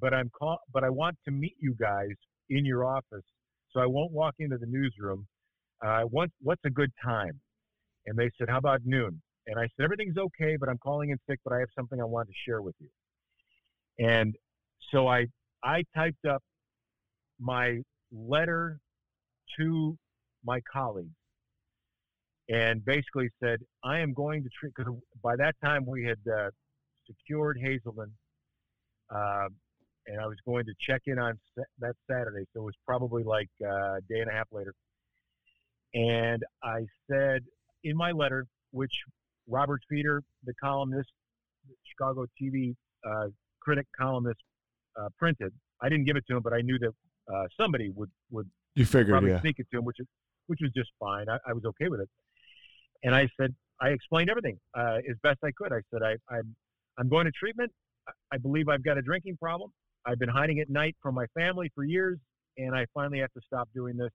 but I'm call, but I want to meet you guys in your office, so I won't walk into the newsroom. Uh, what, what's a good time?" And they said, How about noon? And I said, Everything's okay, but I'm calling in sick, but I have something I want to share with you. And so I I typed up my letter to my colleagues and basically said, I am going to treat, because by that time we had uh, secured Hazelden, uh, and I was going to check in on sa- that Saturday. So it was probably like uh, a day and a half later. And I said in my letter, which Robert Feder, the columnist, Chicago TV uh, critic columnist, uh, printed. I didn't give it to him, but I knew that uh, somebody would would You figured, probably yeah. sneak it to him, which is which was just fine. I, I was okay with it. And I said, I explained everything uh, as best I could. I said I, I'm I'm going to treatment. I believe I've got a drinking problem. I've been hiding at night from my family for years, and I finally have to stop doing this.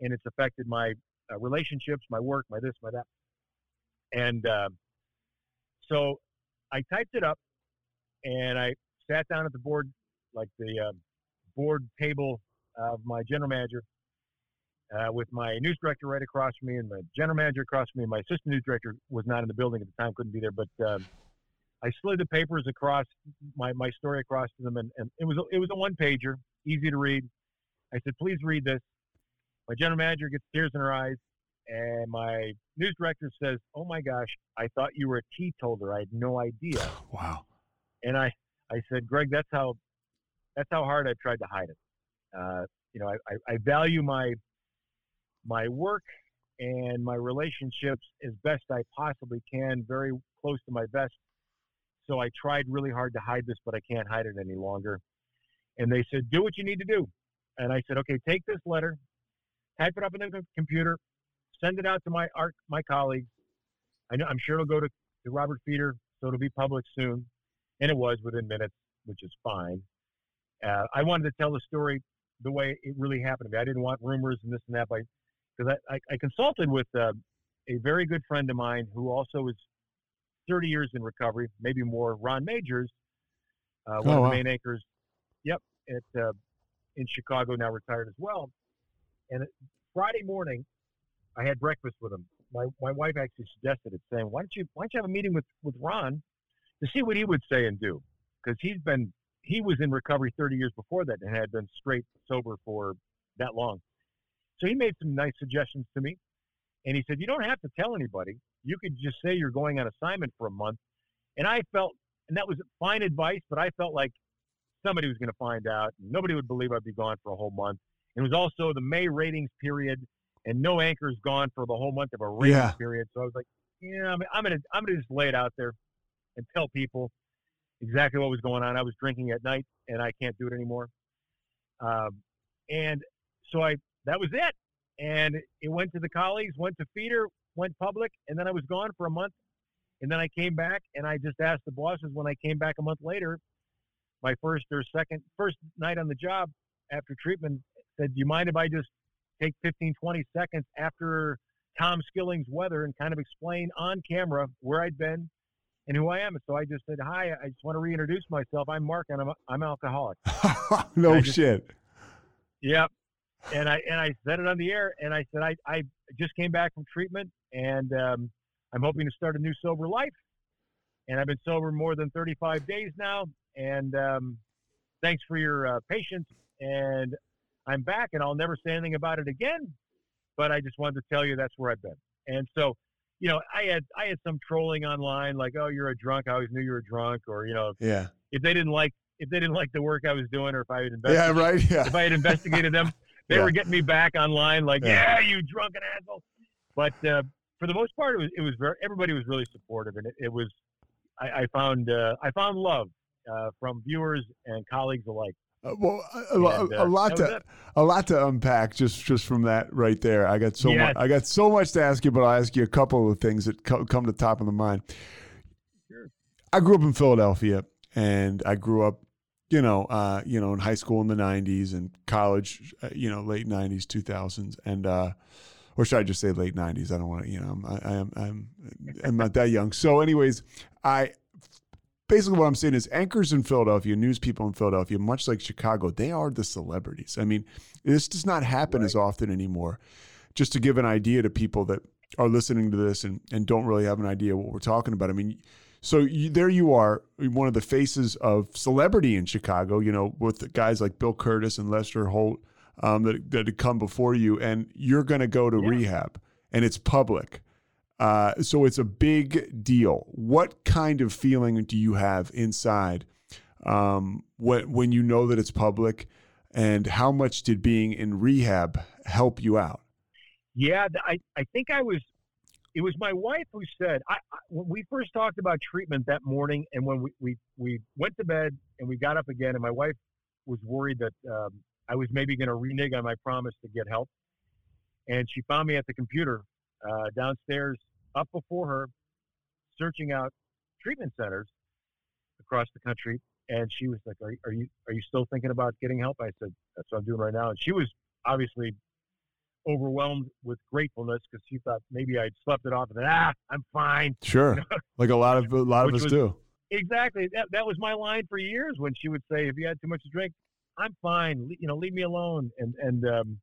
And it's affected my uh, relationships, my work, my this, my that. And uh, so I typed it up, and I sat down at the board, like the uh, board table of my general manager, uh, with my news director right across from me and my general manager across from me. And my assistant news director was not in the building at the time, couldn't be there, but um, I slid the papers across my, my story across to them, and, and it was it was a one pager, easy to read. I said, "Please read this." My general manager gets tears in her eyes, and my news director says, "Oh my gosh, I thought you were a teetotaler. I had no idea." Wow. And I I said, "Greg, that's how that's how hard I've tried to hide it. Uh, you know, I, I, I value my my work and my relationships as best I possibly can, very close to my best. So I tried really hard to hide this, but I can't hide it any longer. And they said, do what you need to do. And I said, okay, take this letter, type it up in the computer, send it out to my art, my colleagues. I know, I'm sure it'll go to, to Robert Feder, so it'll be public soon. And it was within minutes, which is fine. Uh, I wanted to tell the story the way it really happened to me. I didn't want rumors and this and that, because I, I, I, consulted with uh, a very good friend of mine who also is 30 years in recovery, maybe more. Ron Magers, uh, one oh, of the wow. main anchors. Yep, at uh, in Chicago, now retired as well. And Friday morning, I had breakfast with him. My my wife actually suggested it, saying, "Why don't you why don't you have a meeting with with Ron to see what he would say and do?" Because he's been he was in recovery 30 years before that and had been straight sober for that long. So he made some nice suggestions to me. And he said, You don't have to tell anybody. You could just say you're going on assignment for a month. And I felt, and that was fine advice, but I felt like somebody was going to find out. Nobody would believe I'd be gone for a whole month. It was also the May ratings period, and no anchor's gone for the whole month of a ratings yeah. period. So I was like, yeah, I'm, I'm gonna I'm gonna just lay it out there and tell people exactly what was going on. I was drinking at night, and I can't do it anymore. Um, and so I that was it. And it went to the colleagues, went to Feder, went public, and then I was gone for a month. And then I came back, and I just asked the bosses when I came back a month later, my first or second first night on the job after treatment, said, "Do you mind if I just take 15, 20 seconds after Tom Skilling's weather and kind of explain on camera where I'd been and who I am. So I just said, "Hi, I just want to reintroduce myself. I'm Mark, and I'm I'm alcoholic." no just, shit. Yep. And I and I said it on the air, and I said I I just came back from treatment, and um, I'm hoping to start a new sober life. And I've been sober more than 35 days now, and um, thanks for your uh, patience. And I'm back, and I'll never say anything about it again. But I just wanted to tell you that's where I've been. And so you know, I had I had some trolling online like, "Oh, you're a drunk. I always knew you were drunk," or you know, yeah. If they didn't like if they didn't like the work I was doing, or if I had investigated, yeah, right, yeah. If I had investigated them, they yeah. were getting me back online like, yeah, yeah you drunken asshole. But uh, for the most part, it was it was very everybody was really supportive, and it, it was I, I found uh, I found love uh, from viewers and colleagues alike. Uh, well, a, and, a, a lot to a lot to unpack just just from that right there. I got so yes. much. I got so much to ask you, but I'll ask you a couple of things that co- come to the top of the mind. Sure. I grew up in Philadelphia, and I grew up, you know, uh, you know, in high school in the '90s and college, uh, you know, late '90s, 2000s, and uh, or should I just say late '90s? I don't want to, you know, I'm, I, I am, I'm, I'm not that young. So, anyways, I basically what I'm saying is anchors in Philadelphia, news people in Philadelphia, much like Chicago, they are the celebrities. I mean, this does not happen right. as often anymore. Just to give an idea to people that are listening to this and, and don't really have an idea what we're talking about. I mean, so you, there you are, one of the faces of celebrity in Chicago, you know, with guys like Bill Kurtis and Lester Holt um, that, that had come before you, and you're going to go to yeah. rehab and it's public uh, so it's a big deal. What kind of feeling do you have inside um, when, when you know that it's public? And how much did being in rehab help you out? Yeah, I, I think I was, it was my wife who said, I, I, when we first talked about treatment that morning and when we, we, we went to bed and we got up again and my wife was worried that um, I was maybe going to renege on my promise to get help. And she found me at the computer uh, downstairs up before her, searching out treatment centers across the country. And she was like, are, are you are you still thinking about getting help? I said, That's what I'm doing right now. And she was obviously overwhelmed with gratefulness because she thought maybe I'd slept it off and then, ah, I'm fine. Sure. like a lot of a lot of us was- do. Exactly. That that was my line for years when she would say, "If you had too much to drink, I'm fine. Le- You know, leave me alone, and and um,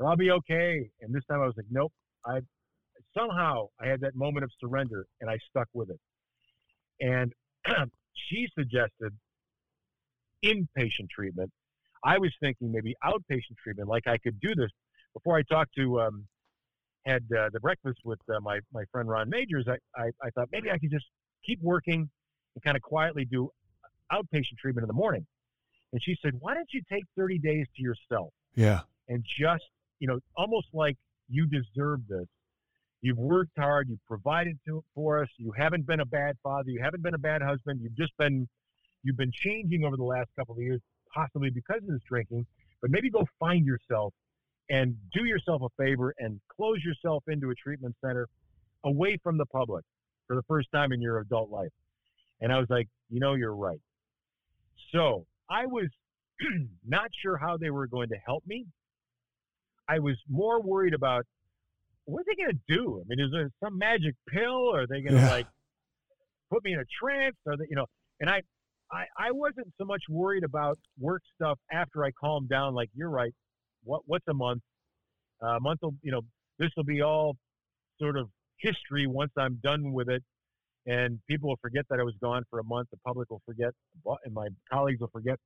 I'll be okay." And this time I was like, "Nope." I somehow I had that moment of surrender, and I stuck with it. And she suggested inpatient treatment. I was thinking maybe outpatient treatment, like I could do this. Before I talked to um, had uh, the breakfast with uh, my my friend Ron Magers, I, I I thought maybe I could just keep working and kind of quietly do outpatient treatment in the morning. And she said, "Why don't you take 30 days to yourself Yeah. and just, you know, almost like you deserve this. You've worked hard, you've provided to for us, you haven't been a bad father, you haven't been a bad husband, you've just been you've been changing over the last couple of years, possibly because of this drinking, but maybe go find yourself and do yourself a favor and close yourself into a treatment center away from the public for the first time in your adult life. And I was like, you know, you're right. So I was not sure how they were going to help me. I was more worried about what are they going to do? I mean, is there some magic pill? Are they going to Yeah. like put me in a trance? Are they, you know? And I, I, I wasn't so much worried about work stuff after I calmed down. Like you're right. What what's a month? Uh, a month will, you know, this will be all sort of history once I'm done with it, and people will forget that I was gone for a month. The public will forget, and my colleagues will forget.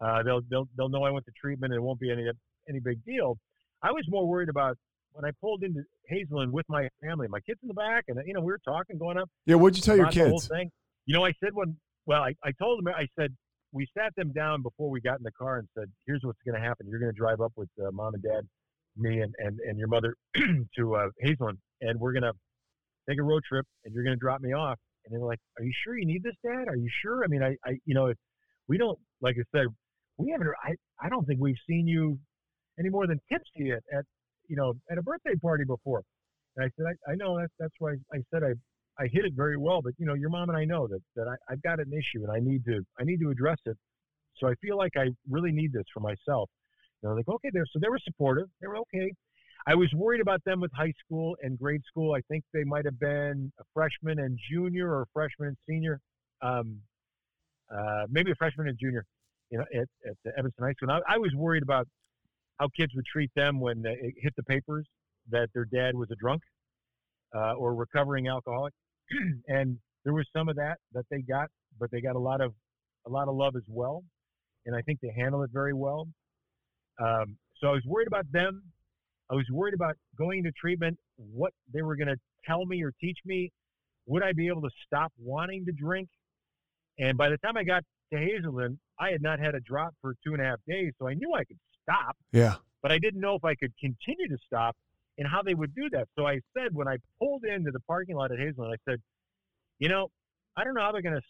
Uh, they'll they'll they'll know I went to treatment, and it won't be any any big deal. I was more worried about when I pulled into Hazelden with my family, my kids in the back, and you know we were talking, going up. Yeah. What'd you tell your the whole kids? thing. You know, I said when well, I, I told them I said we sat them down before we got in the car and said, "Here's what's going to happen. You're going to drive up with uh, mom and dad, me and and, and your mother to uh, Hazelden, and we're going to take a road trip, and you're going to drop me off." And they were like, "Are you sure you need this, Dad? Are you sure? I mean, I, I you know, if we don't, like I said, we haven't. I, I don't think we've seen you any more than tipsy at, at you know at a birthday party before." And I said, "I, I know that's that's why I said I I hit it very well, but you know, your mom and I know that that I, I've got an issue and I need to I need to address it. So I feel like I really need this for myself. And they're like, okay, there. So they were supportive. They were okay. I was worried about them with high school and grade school. I think they might have been a freshman and junior, or a freshman and senior, um, uh, maybe a freshman and junior, you know, at, at the Evanston High School. And I, I was worried about how kids would treat them when it hit the papers that their dad was a drunk uh, or recovering alcoholic. and there was some of that that they got, but they got a lot of a lot of love as well, and I think they handle it very well. Um, so I was worried about them. I was worried about going into treatment, what they were going to tell me or teach me. Would I be able to stop wanting to drink? And by the time I got to Hazelden, I had not had a drop for two and a half days, so I knew I could stop Yeah. but I didn't know if I could continue to stop and how they would do that. So I said when I pulled into the parking lot at Hazelden, I said, you know, I don't know how they're going to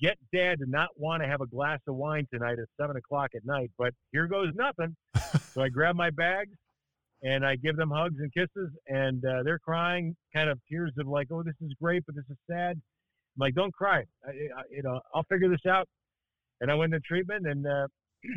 get Dad to not want to have a glass of wine tonight at seven o'clock at night, but here goes nothing. so I grab my bags and I give them hugs and kisses, and uh, they're crying, kind of tears of like, oh, this is great, but this is sad. I'm like, don't cry. I, I, you know, I'll figure this out. And I went to treatment, and uh,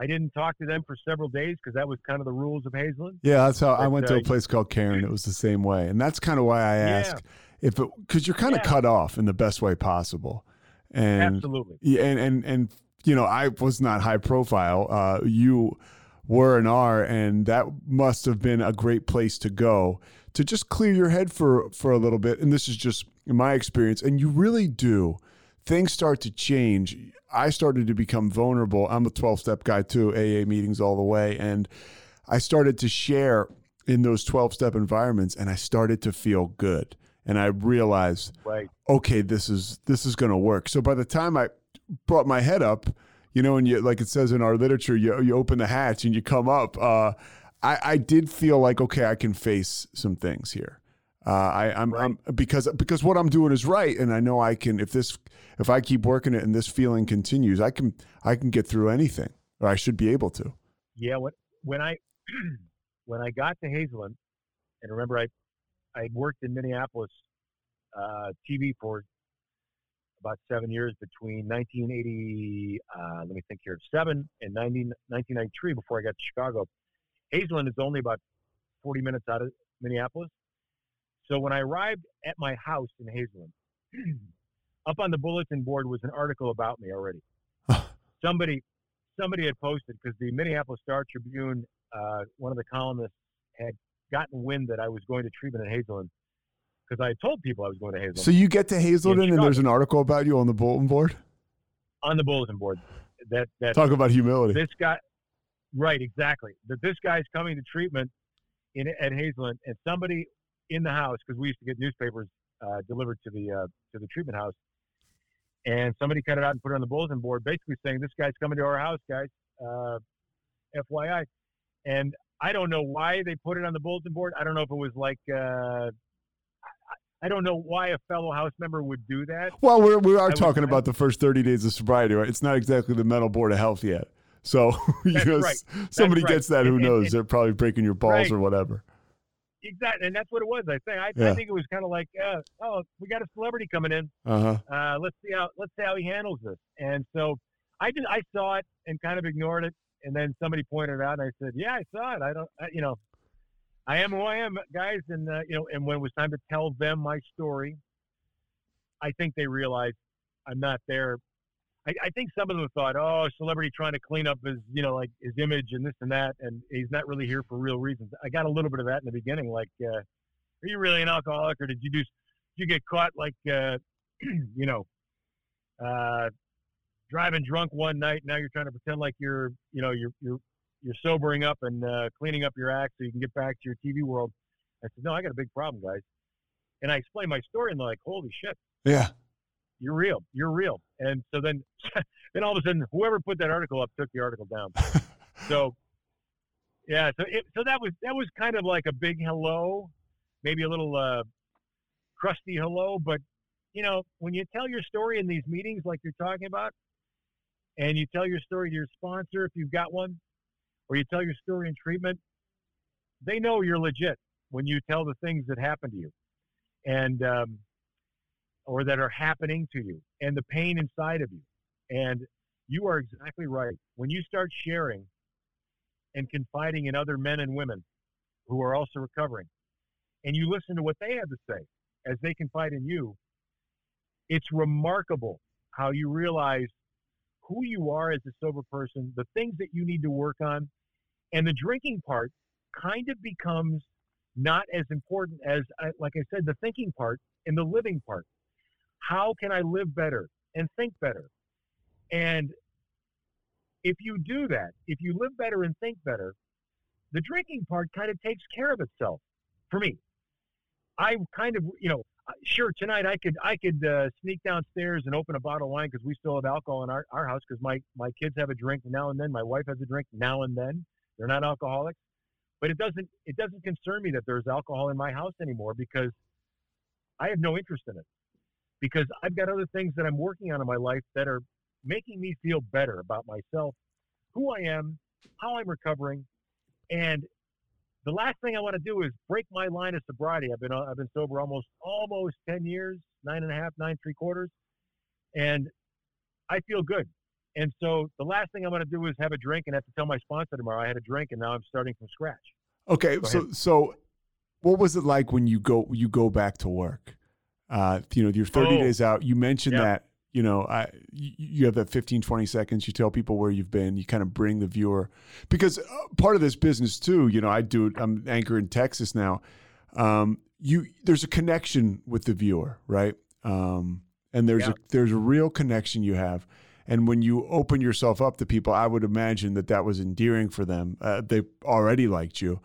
I didn't talk to them for several days because that was kind of the rules of Hazelden. Yeah, that's how I But, went to uh, a place called Caron. It was the same way, and that's kind of why I Yeah. ask if it because you're kind of Yeah. cut off in the best way possible, and Absolutely. yeah, and and and you know I was not high profile. Uh, you were and are, and that must have been a great place to go to just clear your head for for a little bit. And this is just my experience, and you really do. Things start to change. I started to become vulnerable. I'm a 12 step guy too, AA meetings all the way, and I started to share in those 12 step environments, and I started to feel good. And I realized Right. okay, this is this is going to work. So by the time I brought my head up, you know, and you like it says in our literature, you you open the hatch and you come up. Uh, I I did feel like okay, I can face some things here. Uh, I I'm, I'm because because what I'm doing is right, and I know I can. If this if I keep working it and this feeling continues, I can I can get through anything, or I should be able to. Yeah. When when I when I got to Hazelden, and remember I I worked in Minneapolis uh, TV for about seven years between 1980, uh, let me think here, seven and 19, 1993 before I got to Chicago. Hazelden is only about 40 minutes out of Minneapolis. So when I arrived at my house in Hazelden, up on the bulletin board was an article about me already. somebody, somebody had posted because the Minneapolis Star Tribune, uh, one of the columnists had gotten wind that I was going to treatment in Hazelden because I had told people I was going to Hazelden. So you get to Hazelden and there's an article about you on the bulletin board? On the bulletin board. That that talk about humility. This guy right, exactly. That this guy's coming to treatment in at Hazelden and somebody in the house, because we used to get newspapers uh, delivered to the uh, to the treatment house. And somebody cut it out and put it on the bulletin board, basically saying, "This guy's coming to our house, guys. Uh, FYI." And I don't know why they put it on the bulletin board. I don't know if it was like uh, I don't know why a fellow House member would do that. Well, we're, we are I talking about the first 30 days of sobriety, right? It's not exactly the mental board of health yet. So you know, right. somebody right. gets that, who and, knows? And, They're probably breaking your balls right. or whatever. Exactly, and that's what it was. I think. I, yeah. I think it was kind of like, uh, oh, we got a celebrity coming in. Uh-huh. Uh, let's see how let's see how he handles this. And so I just I saw it and kind of ignored it. And then somebody pointed it out, and I said, yeah, I saw it. I don't, I, you know, I am who I am, guys. And uh, you know, and when it was time to tell them my story, I think they realized I'm not there. I, I think some of them thought, "Oh, celebrity trying to clean up his, you know, like his image and this and that," and he's not really here for real reasons. I got a little bit of that in the beginning, like, uh, "Are you really an alcoholic, or did you do? Did you get caught like, uh, you know, uh, driving drunk one night? Now you're trying to pretend like you're, you know, you're you're you're sobering up and uh, cleaning up your act so you can get back to your TV world. I said, no, I got a big problem, guys. And I explained my story, and they're like, holy shit. Yeah. You're real. You're real. And so then, then all of a sudden, whoever put that article up took the article down. so, yeah. So, it, so that was that was kind of like a big hello, maybe a little uh, crusty hello. But you know, when you tell your story in these meetings, like you're talking about, and you tell your story to your sponsor if you've got one, or you tell your story in treatment, they know you're legit when you tell the things that happen to you and um, or that are happening to you and the pain inside of you and you are exactly right when you start sharing and confiding in other men and women who are also recovering and you listen to what they have to say as they confide in you it's remarkable how you realize who you are as a sober person the things that you need to work on and the drinking part kind of becomes not as important as, like I said, the thinking part and the living part. How can I live better and think better? And if you do that, if you live better and think better, the drinking part kind of takes care of itself for me. I kind of, you know, sure tonight I could I could uh, sneak downstairs and open a bottle of wine because we still have alcohol in our, our house because my my kids have a drink now and then, my wife has a drink now and then. They're not alcoholics, but it doesn't it doesn't concern me that there's alcohol in my house anymore because I have no interest in it. Because I've got other things that I'm working on in my life that are making me feel better about myself, who I am, how I'm recovering, and the last thing I want to do is break my line of sobriety. I've been uh, I've been sober almost almost ten years, nine and a half, nine three quarters, and I feel good. And so the last thing I'm going to do is have a drink and have to tell my sponsor tomorrow I had a drink and now I'm starting from scratch. Okay, so so what was it like when you go you go back to work? Uh, you know, you're 30 oh, days out. You mentioned yeah. that you know I, you have that 15 20 seconds you tell people where you've been you kind of bring the viewer because uh, part of this business too you know i do i'm anchor in texas now um, you there's a connection with the viewer right um, and there's yeah. a there's a real connection you have and when you open yourself up to people, I would imagine that that was endearing for them. Uh, they already liked you.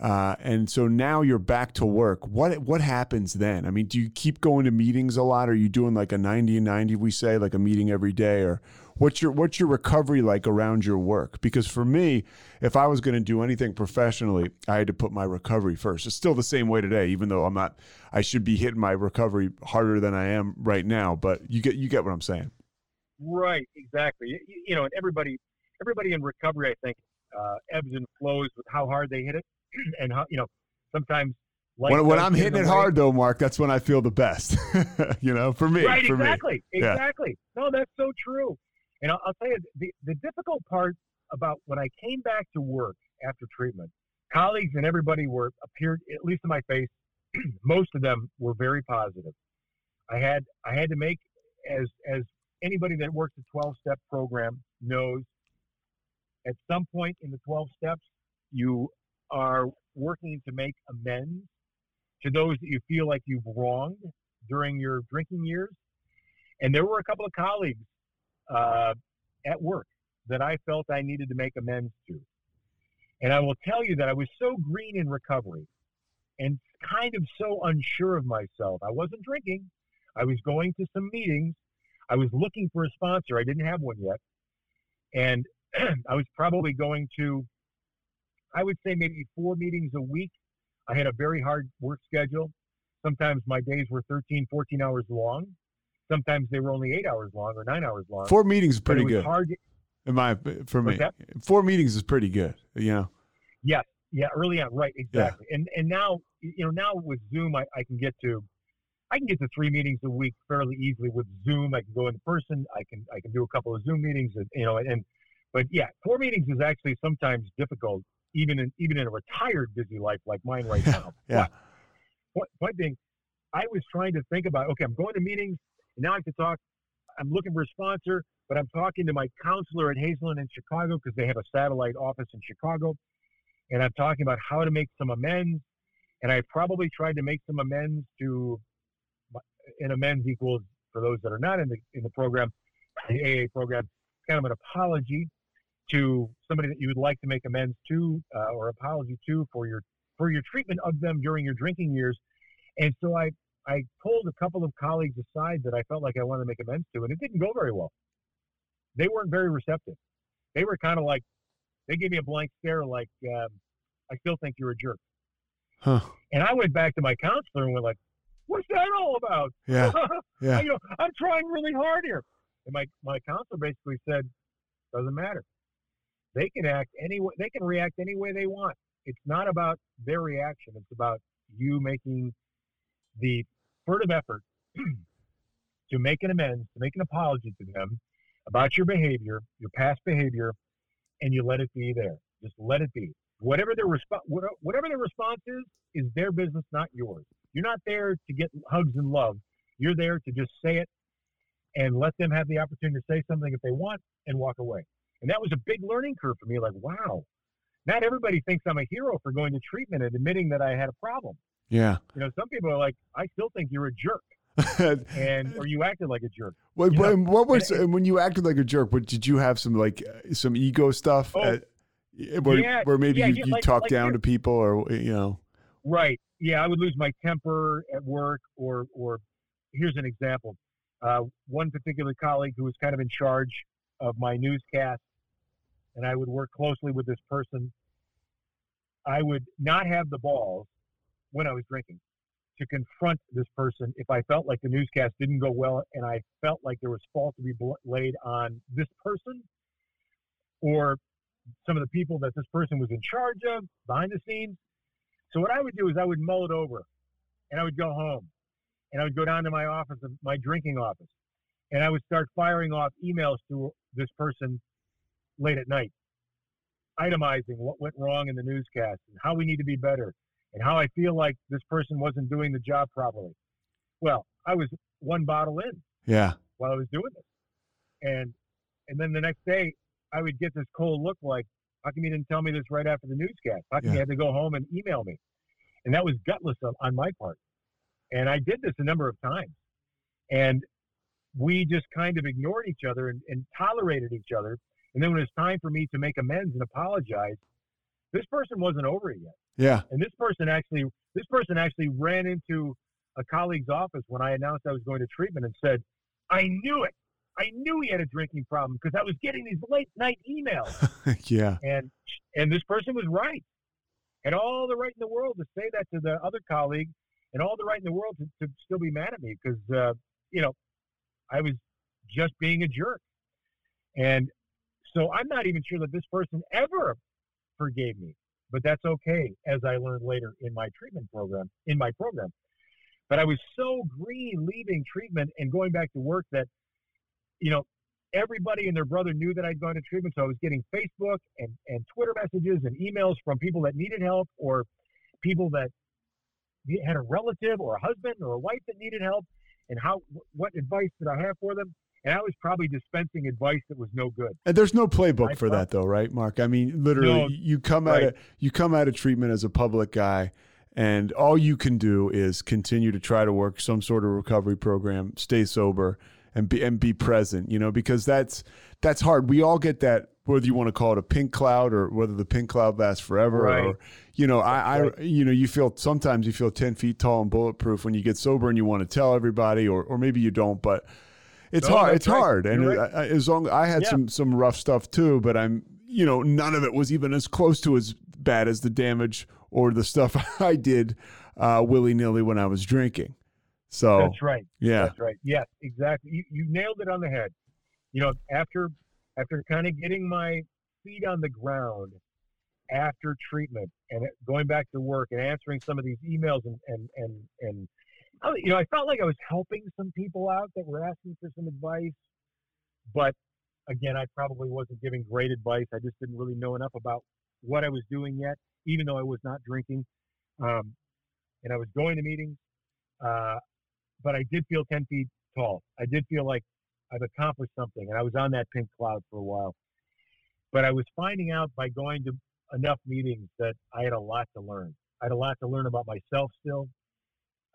Uh, and so now you're back to work. What what happens then? I mean, do you keep going to meetings a lot? Are you doing like a 90 and 90, we say, like a meeting every day? Or what's your what's your recovery like around your work? Because for me, if I was going to do anything professionally, I had to put my recovery first. It's still the same way today, even though I'm not I should be hitting my recovery harder than I am right now. But you get you get what I'm saying. Right, exactly. You, you know, and everybody, everybody in recovery, I think, uh, ebbs and flows with how hard they hit it, and you know, sometimes Like when, when I'm hitting it way- hard though, Mark, that's when I feel the best. you know, for me, right, for exactly, me. Yeah. exactly. No, that's so true. And I'll, I'll tell you, the, the difficult part about when I came back to work after treatment, colleagues and everybody were appeared, at least in my face, most of them were very positive. I had I had to make as as anybody that works a 12 step program knows. At some point in the 12 steps, you are working to make amends to those that you feel like you've wronged during your drinking years. And there were a couple of colleagues uh, at work that I felt I needed to make amends to. And I will tell you that I was so green in recovery and kind of so unsure of myself. I wasn't drinking. I was going to some meetings. I was looking for a sponsor. I didn't have one yet. And I was probably going to, I would say maybe four meetings a week. I had a very hard work schedule. Sometimes my days were 13, 14 hours long. Sometimes they were only eight hours long or nine hours long. Four meetings is pretty good. hard. to- In my for me, four meetings is pretty good. You know. Yes, yeah, early on, right, exactly. And and now you know now with Zoom, I, I can get to, I can get to three meetings a week fairly easily with Zoom. I can go in person. I can I can do a couple of Zoom meetings, and you know, and but yeah, four meetings is actually sometimes difficult, even in even in a retired busy life like mine right now. Yeah. But, Point, point being, I was trying to think about okay, I'm going to meetings, and now I have to talk. I'm looking for a sponsor, but I'm talking to my counselor at Hazelden in Chicago because they have a satellite office in Chicago and I'm talking about how to make some amends. And I probably tried to make some amends to, an amends equals for those that are not in the in the program, the AA program, kind of an apology to somebody that you would like to make amends to uh, or apology to for your for your treatment of them during your drinking years. And so I I pulled a couple of colleagues aside that I felt like I wanted to make amends to, and it didn't go very well. They weren't very receptive. They were kind of like they gave me a blank stare, like um, I still think you're a jerk. Huh. And I went back to my counselor and went like, "What's that all about? Yeah. Yeah. you know, I'm trying really hard here." And my my counselor basically said, "Doesn't matter. They can act any way. They can react any way they want. It's not about their reaction. It's about you making the furtive effort to make an amends, to make an apology to them about your behavior, your past behavior, and you let it be there. Just let it be. Whatever their response, whatever their response is, is their business, not yours. You're not there to get hugs and love. You're there to just say it and let them have the opportunity to say something if they want and walk away. And that was a big learning curve for me. Like, wow, not everybody thinks I'm a hero for going to treatment and admitting that I had a problem. Yeah. You know, some people are like, I still think you're a jerk, and or you acted like a jerk. what, you know, what, was and- when you acted like a jerk? What did you have some like uh, some ego stuff? Oh, at- where, yeah, where maybe yeah, you, you like- talk like down to people or you know Right. Yeah, I would lose my temper at work, or or here's an example. Uh, one particular colleague who was kind of in charge of my newscast, and I would work closely with this person. I would not have the balls when I was drinking to confront this person if I felt like the newscast didn't go well and I felt like there was fault to be laid on this person or some of the people that this person was in charge of behind the scenes. So what I would do is I would mull it over and I would go home and I would go down to my office, my drinking office, and I would start firing off emails to this person late at night, itemizing what went wrong in the newscast and how we need to be better and how I feel like this person wasn't doing the job properly. Well, I was one bottle in yeah while I was doing this. And and then the next day I would get this cold look like, how come you didn't tell me this right after the newscast? How come Yeah. you had to go home and email me? And that was gutless on, on my part. And I did this a number of times. And we just kind of ignored each other and, and tolerated each other. And then when it was time for me to make amends and apologize, this person wasn't over it yet. yeah And this person actually, this person actually ran into a colleague's office when I announced I was going to treatment and said, "I knew it. I knew he had a drinking problem because I was getting these late night emails." yeah and and this person was right. Had all the right in the world to say that to the other colleague, and all the right in the world to, to still be mad at me because uh, you know I was just being a jerk. And so I'm not even sure that this person ever forgave me but that's okay, as I learned later in my treatment program, in my program. But I was so green leaving treatment and going back to work that, you know, everybody and their brother knew that I'd gone to treatment. So I was getting Facebook and, and Twitter messages and emails from people that needed help or people that had a relative or a husband or a wife that needed help and how what advice did I have for them? And I was probably dispensing advice that was no good. And there's no playbook I for that though, right, Mark? I mean, literally no, you come right. out of you come out of treatment as a public guy and all you can do is continue to try to work some sort of recovery program, stay sober and be and be present, you know, because that's that's hard. We all get that whether you want to call it a pink cloud or whether the pink cloud lasts forever right. or you know I. I you know you feel sometimes you feel 10 feet tall and bulletproof when you get sober and you want to tell everybody or, or maybe you don't but it's no, hard it's right. hard and I, as long i had yeah. some some rough stuff too but i'm you know none of it was even as close to as bad as the damage or the stuff i did uh, willy-nilly when i was drinking so that's right yeah that's right yes exactly you, you nailed it on the head you know after after kind of getting my feet on the ground after treatment and going back to work and answering some of these emails and and and and you know I felt like I was helping some people out that were asking for some advice, but again I probably wasn't giving great advice. I just didn't really know enough about what I was doing yet, even though I was not drinking, um, and I was going to meetings. Uh, but I did feel ten feet tall. I did feel like I've accomplished something, and I was on that pink cloud for a while. But I was finding out by going to enough meetings that I had a lot to learn. I had a lot to learn about myself still.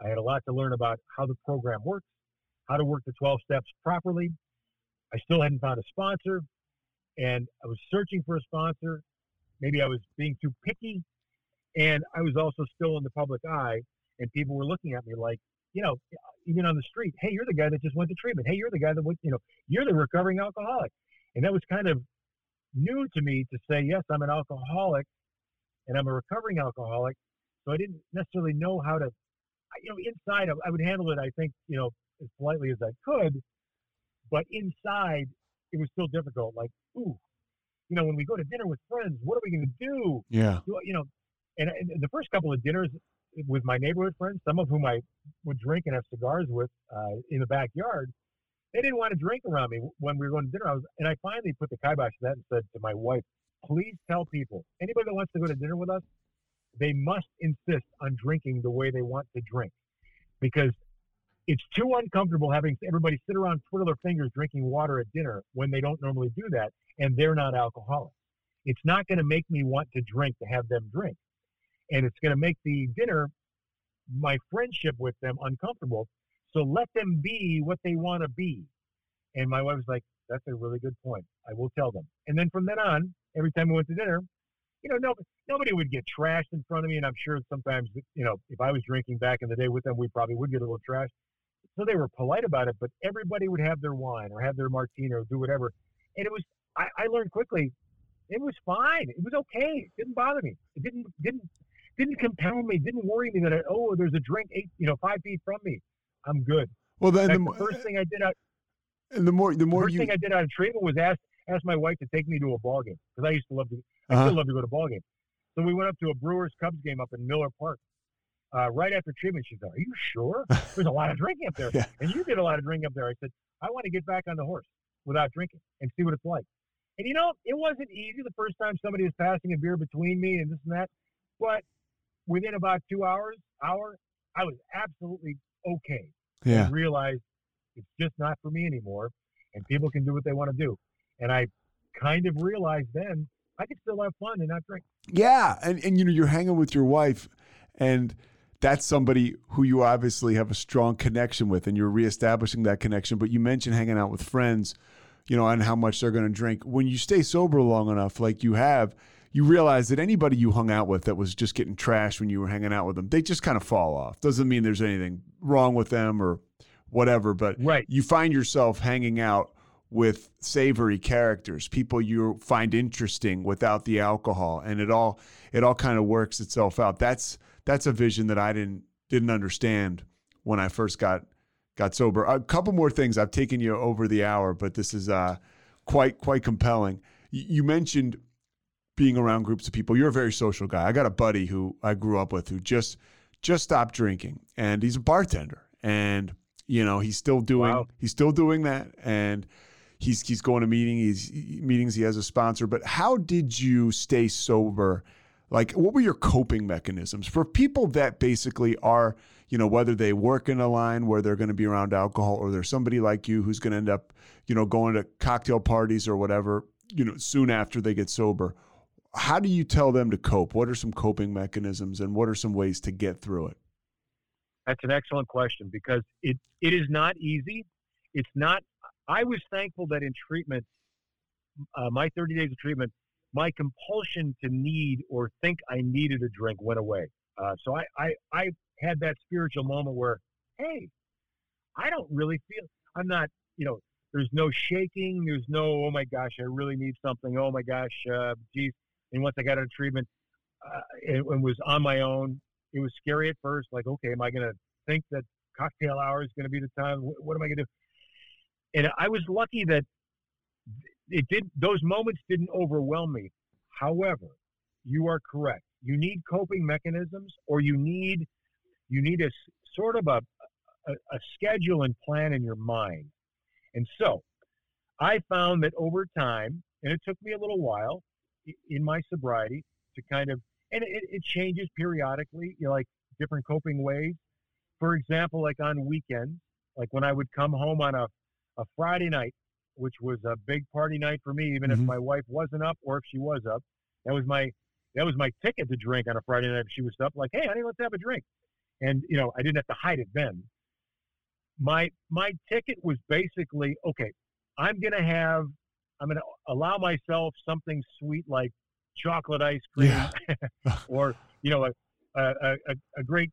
I had a lot to learn about how the program works, how to work the 12 steps properly. I still hadn't found a sponsor, and I was searching for a sponsor. Maybe I was being too picky, and I was also still in the public eye, and people were looking at me like, you know, even on the street, hey, you're the guy that just went to treatment. Hey, you're the guy that went, you know, you're the recovering alcoholic. And that was kind of new to me to say, yes, I'm an alcoholic and I'm a recovering alcoholic. So I didn't necessarily know how to, you know, inside I would handle it, I think, you know, as politely as I could. But inside, it was still difficult. Like, ooh, you know, when we go to dinner with friends, what are we going to do? Yeah. You know, and, and the first couple of dinners, with my neighborhood friends, some of whom I would drink and have cigars with uh, in the backyard, they didn't want to drink around me when we were going to dinner. I was, and I finally put the kibosh to that and said to my wife, please tell people, anybody that wants to go to dinner with us, they must insist on drinking the way they want to drink because it's too uncomfortable having everybody sit around twiddle their fingers drinking water at dinner when they don't normally do that and they're not alcoholics. It's not going to make me want to drink to have them drink and it's going to make the dinner, my friendship with them, uncomfortable. So let them be what they want to be. And my wife was like, "That's a really good point. I will tell them." And then from then on, every time we went to dinner, you know, nobody, nobody would get trashed in front of me. And I'm sure sometimes, you know, if I was drinking back in the day with them, we probably would get a little trashed. So they were polite about it, but everybody would have their wine or have their martini or do whatever. And it was, I, I learned quickly, it was fine. It was okay. It didn't bother me. It didn't didn't didn't compel me, didn't worry me that I, oh, there's a drink eight, you know, five feet from me. I'm good. Well, then fact, the, the, first thing I did out, and the more the more first you, thing I did out of treatment was ask ask my wife to take me to a ball game because I used to love to. I uh-huh. still love to go to ball games. So we went up to a Brewers Cubs game up in Miller Park. Uh, right after treatment, she said, "Are you sure? There's a lot of drinking up there, yeah. and you did a lot of drinking up there." I said, "I want to get back on the horse without drinking and see what it's like." And you know, it wasn't easy the first time somebody was passing a beer between me and this and that, but within about two hours, hour, I was absolutely okay. Yeah. And realized it's just not for me anymore, and people can do what they want to do. And I kind of realized then I could still have fun and not drink. Yeah, and and you know you're hanging with your wife, and that's somebody who you obviously have a strong connection with, and you're reestablishing that connection. But you mentioned hanging out with friends, you know, and how much they're going to drink. When you stay sober long enough, like you have, you realize that anybody you hung out with that was just getting trashed when you were hanging out with them, they just kind of fall off. Doesn't mean there's anything wrong with them or whatever, but right. you find yourself hanging out with savory characters, people you find interesting without the alcohol, and it all it all kind of works itself out. That's that's a vision that I didn't didn't understand when I first got got sober. A couple more things. I've taken you over the hour, but this is uh, quite quite compelling. You mentioned being around groups of people. You're a very social guy. I got a buddy who I grew up with who just just stopped drinking, and he's a bartender, and you know he's still doing Wow. he's still doing that, and he's he's going to meeting he's meetings. He has a sponsor, but how did you stay sober? Like, what were your coping mechanisms for people that basically are, you know, whether they work in a line where they're going to be around alcohol, or there's somebody like you who's going to end up, you know, going to cocktail parties or whatever, you know, soon after they get sober. How do you tell them to cope? What are some coping mechanisms, and what are some ways to get through it? That's an excellent question because it, it is not easy. It's not. I was thankful that in treatment, uh, my 30 days of treatment, my compulsion to need or think I needed a drink went away. Uh, so I, I, I had that spiritual moment where, hey, I don't really feel, I'm not, you know, there's no shaking. There's no, oh my gosh, I really need something. Oh my gosh, uh, geez. And once I got out of treatment uh, and, and was on my own, it was scary at first. Like, okay, am I going to think that cocktail hour is going to be the time? What, what am I going to do? And I was lucky that it did. Those moments didn't overwhelm me. However, you are correct. You need coping mechanisms, or you need you need a sort of a, a a schedule and plan in your mind. And so, I found that over time, and it took me a little while in my sobriety to kind of, and it, it changes periodically. You know, like different coping ways. For example, like on weekends, like when I would come home on a a Friday night, which was a big party night for me, even if Mhm. my wife wasn't up or if she was up. That was my that was my ticket to drink on a Friday night if she was up. Like, hey, honey, let's have a drink. And you know, I didn't have to hide it then. My my ticket was basically okay. I'm gonna have I'm gonna allow myself something sweet like chocolate ice cream Yeah. or you know a, a, a, a great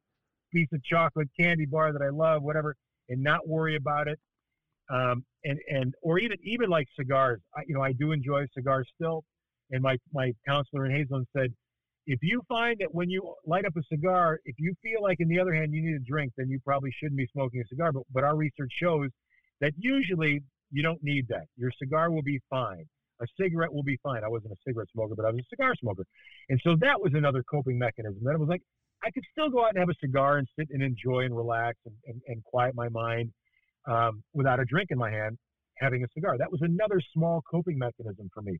piece of chocolate candy bar that I love, whatever, and not worry about it. Um, and and or even even like cigars. I, you know, I do enjoy cigars still. And my my counselor in Hazelden said, if you find that when you light up a cigar, if you feel like, in the other hand, you need a drink, then you probably shouldn't be smoking a cigar. But but our research shows that usually you don't need that. Your cigar will be fine. A cigarette will be fine. I wasn't a cigarette smoker, but I was a cigar smoker. And so that was another coping mechanism. That it was like I could still go out and have a cigar and sit and enjoy and relax and, and, and quiet my mind um, without a drink in my hand, having a cigar. That was another small coping mechanism for me.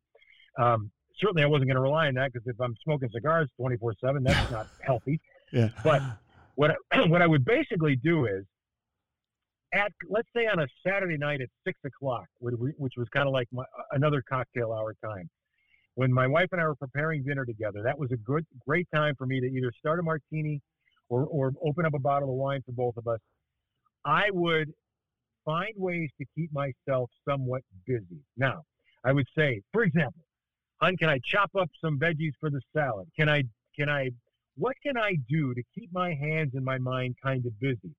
Um, certainly, I wasn't going to rely on that because if I'm smoking cigars 24 7, that's not healthy. Yeah. But what I, what I would basically do is at let's say on a Saturday night at six o'clock, which was kind of like my, another cocktail hour time, when my wife and I were preparing dinner together, that was a good great time for me to either start a martini or or open up a bottle of wine for both of us. I would find ways to keep myself somewhat busy. Now, I would say, for example, hon, can I chop up some veggies for the salad? Can I can I what can I do to keep my hands and my mind kind of busy?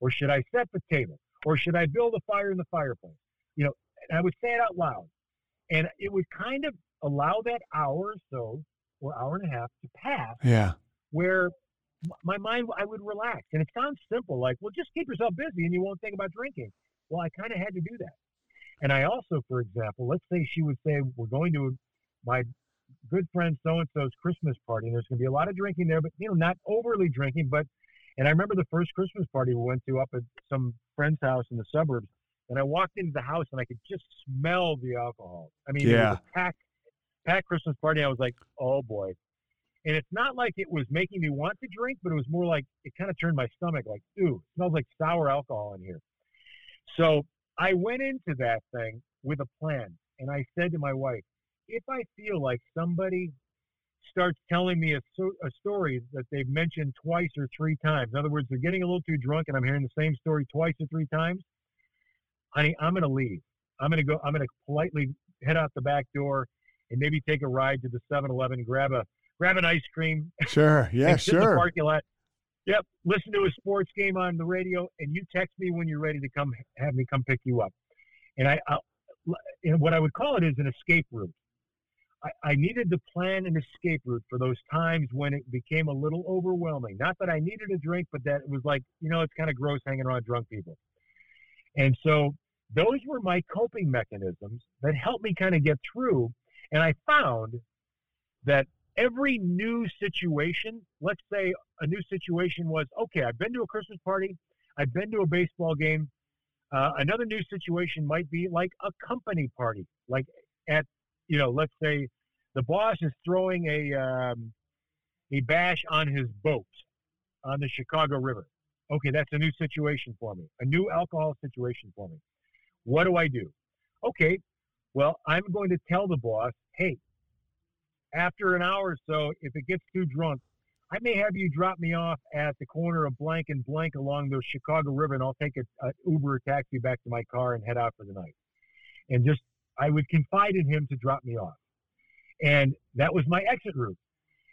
Or should I set the table? Or should I build a fire in the fireplace? You know, and I would say it out loud. And it would kind of allow that hour or so, or hour and a half to pass Yeah. where my mind, I would relax. And it sounds simple, like, well, just keep yourself busy and you won't think about drinking. Well, I kind of had to do that. And I also, for example, let's say she would say, we're going to my good friend so and so's Christmas party, and there's going to be a lot of drinking there, but you know, not overly drinking. But and I remember the first Christmas party we went to up at some friend's house in the suburbs, and I walked into the house and I could just smell the alcohol. I mean, it Yeah. was a packed, packed Christmas party. I was like, oh boy. And it's not like it was making me want to drink, but it was more like it kind of turned my stomach like, ooh, it smells like sour alcohol in here. So I went into that thing with a plan. And I said to my wife, if I feel like somebody starts telling me a, a story that they've mentioned twice or three times, in other words, they're getting a little too drunk and I'm hearing the same story twice or three times, honey, I'm going to leave. I'm going to go, I'm going to politely head out the back door and maybe take a ride to the 7 Eleven, grab a, grab an ice cream, Sure. Yeah. sit in the Sure. parking lot. Yep. Listen to a sports game on the radio, and you text me when you're ready to come have me come pick you up. And I, I and what I would call it is an escape route. I, I needed to plan an escape route for those times when it became a little overwhelming. Not that I needed a drink, but that it was like, you know, it's kind of gross hanging around drunk people. And so those were my coping mechanisms that helped me kind of get through. And I found that every new situation, let's say a new situation was okay, I've been to a Christmas party, I've been to a baseball game. Uh, another new situation might be like a company party, like at, you know, let's say the boss is throwing a, um, a bash on his boat on the Chicago River. Okay, that's a new situation for me, a new alcohol situation for me. What do I do? Okay, well, I'm going to tell the boss, hey, after an hour or so, if it gets too drunk, I may have you drop me off at the corner of blank and blank along the Chicago River, and I'll take a, Uber or taxi back to my car and head out for the night. And just, I would confide in him to drop me off. And that was my exit route.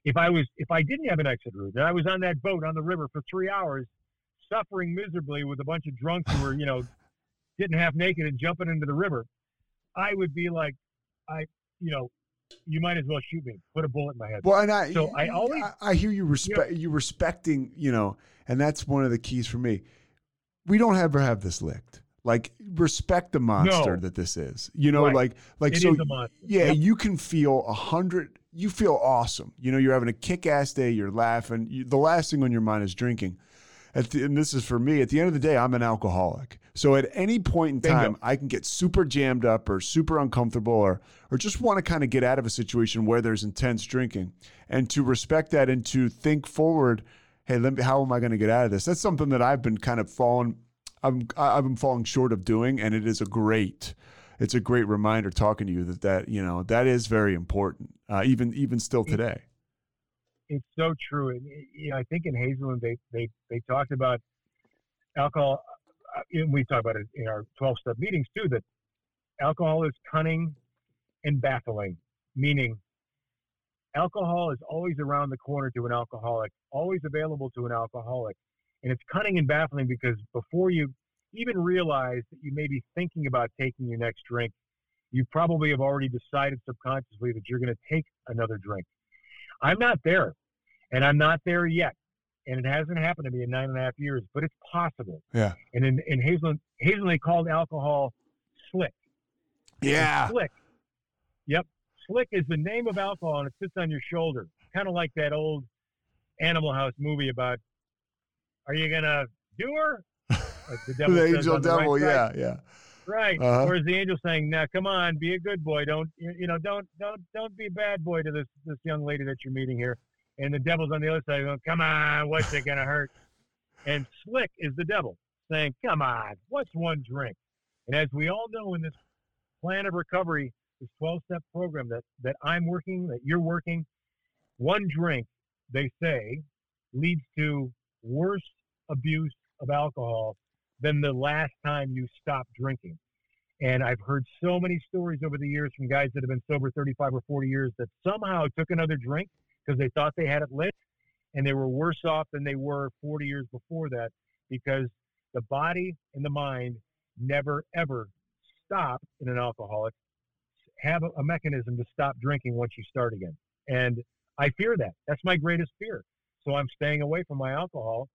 If I was, if I didn't have an exit route, and I was on that boat on the river for three hours, suffering miserably with a bunch of drunks who were, you know, getting half naked and jumping into the river, I would be like, I, you know, you might as well shoot me. Put a bullet in my head. Well, and I, so I always, I, I hear you respect you, know, you respecting, you know, and that's one of the keys for me. We don't ever have this licked. Like respect the monster no. that this is. You know, right. like like it so. Yeah, yep. you can feel a hundred. You feel awesome. You know, you're having a kick-ass day. You're laughing. You, the last thing on your mind is drinking. The, and this is for me. At the end of the day, I'm an alcoholic. So at any point in time, Bingo. I can get super jammed up or super uncomfortable or or just want to kind of get out of a situation where there's intense drinking. And to respect that and to think forward, hey, let me, how am I going to get out of this? That's something that I've been kind of falling I'm I've been falling short of doing and it is a great it's a great reminder talking to you that that, you know, that is very important. Uh, even even still today. It's so true. And you know, I think in Hazelden they they they talked about alcohol uh, we talk about it in our 12 step meetings too, that alcohol is cunning and baffling, meaning alcohol is always around the corner to an alcoholic, always available to an alcoholic. And it's cunning and baffling because before you even realize that you may be thinking about taking your next drink, you probably have already decided subconsciously that you're going to take another drink. I'm not there, and I'm not there yet and it hasn't happened to me in nine and a half years, but it's possible. Yeah. And in, in Hazelden, they called alcohol slick. Yeah. And slick. Yep. Slick is the name of alcohol, and it sits on your shoulder, kind of like that old Animal House movie about, are you gonna do her? Like the devil. the angel devil. Right yeah. Yeah. Right. Uh-huh. Whereas the angel saying, "Now, come on, be a good boy. Don't you know? Don't don't don't be a bad boy to this this young lady that you're meeting here." and the devil's on the other side going, "Come on, what's it gonna hurt?" And Slick is the devil saying, "Come on, what's one drink?" And as we all know in this plan of recovery, this 12-step program that that I'm working, that you're working, one drink, they say, leads to worse abuse of alcohol than the last time you stopped drinking. And I've heard so many stories over the years from guys that have been sober 35 or 40 years that somehow took another drink because they thought they had it lit and they were worse off than they were 40 years before that because the body and the mind never ever stop in an alcoholic have a, a mechanism to stop drinking once you start again. And i fear that. That's my greatest fear so i'm staying away from my alcohol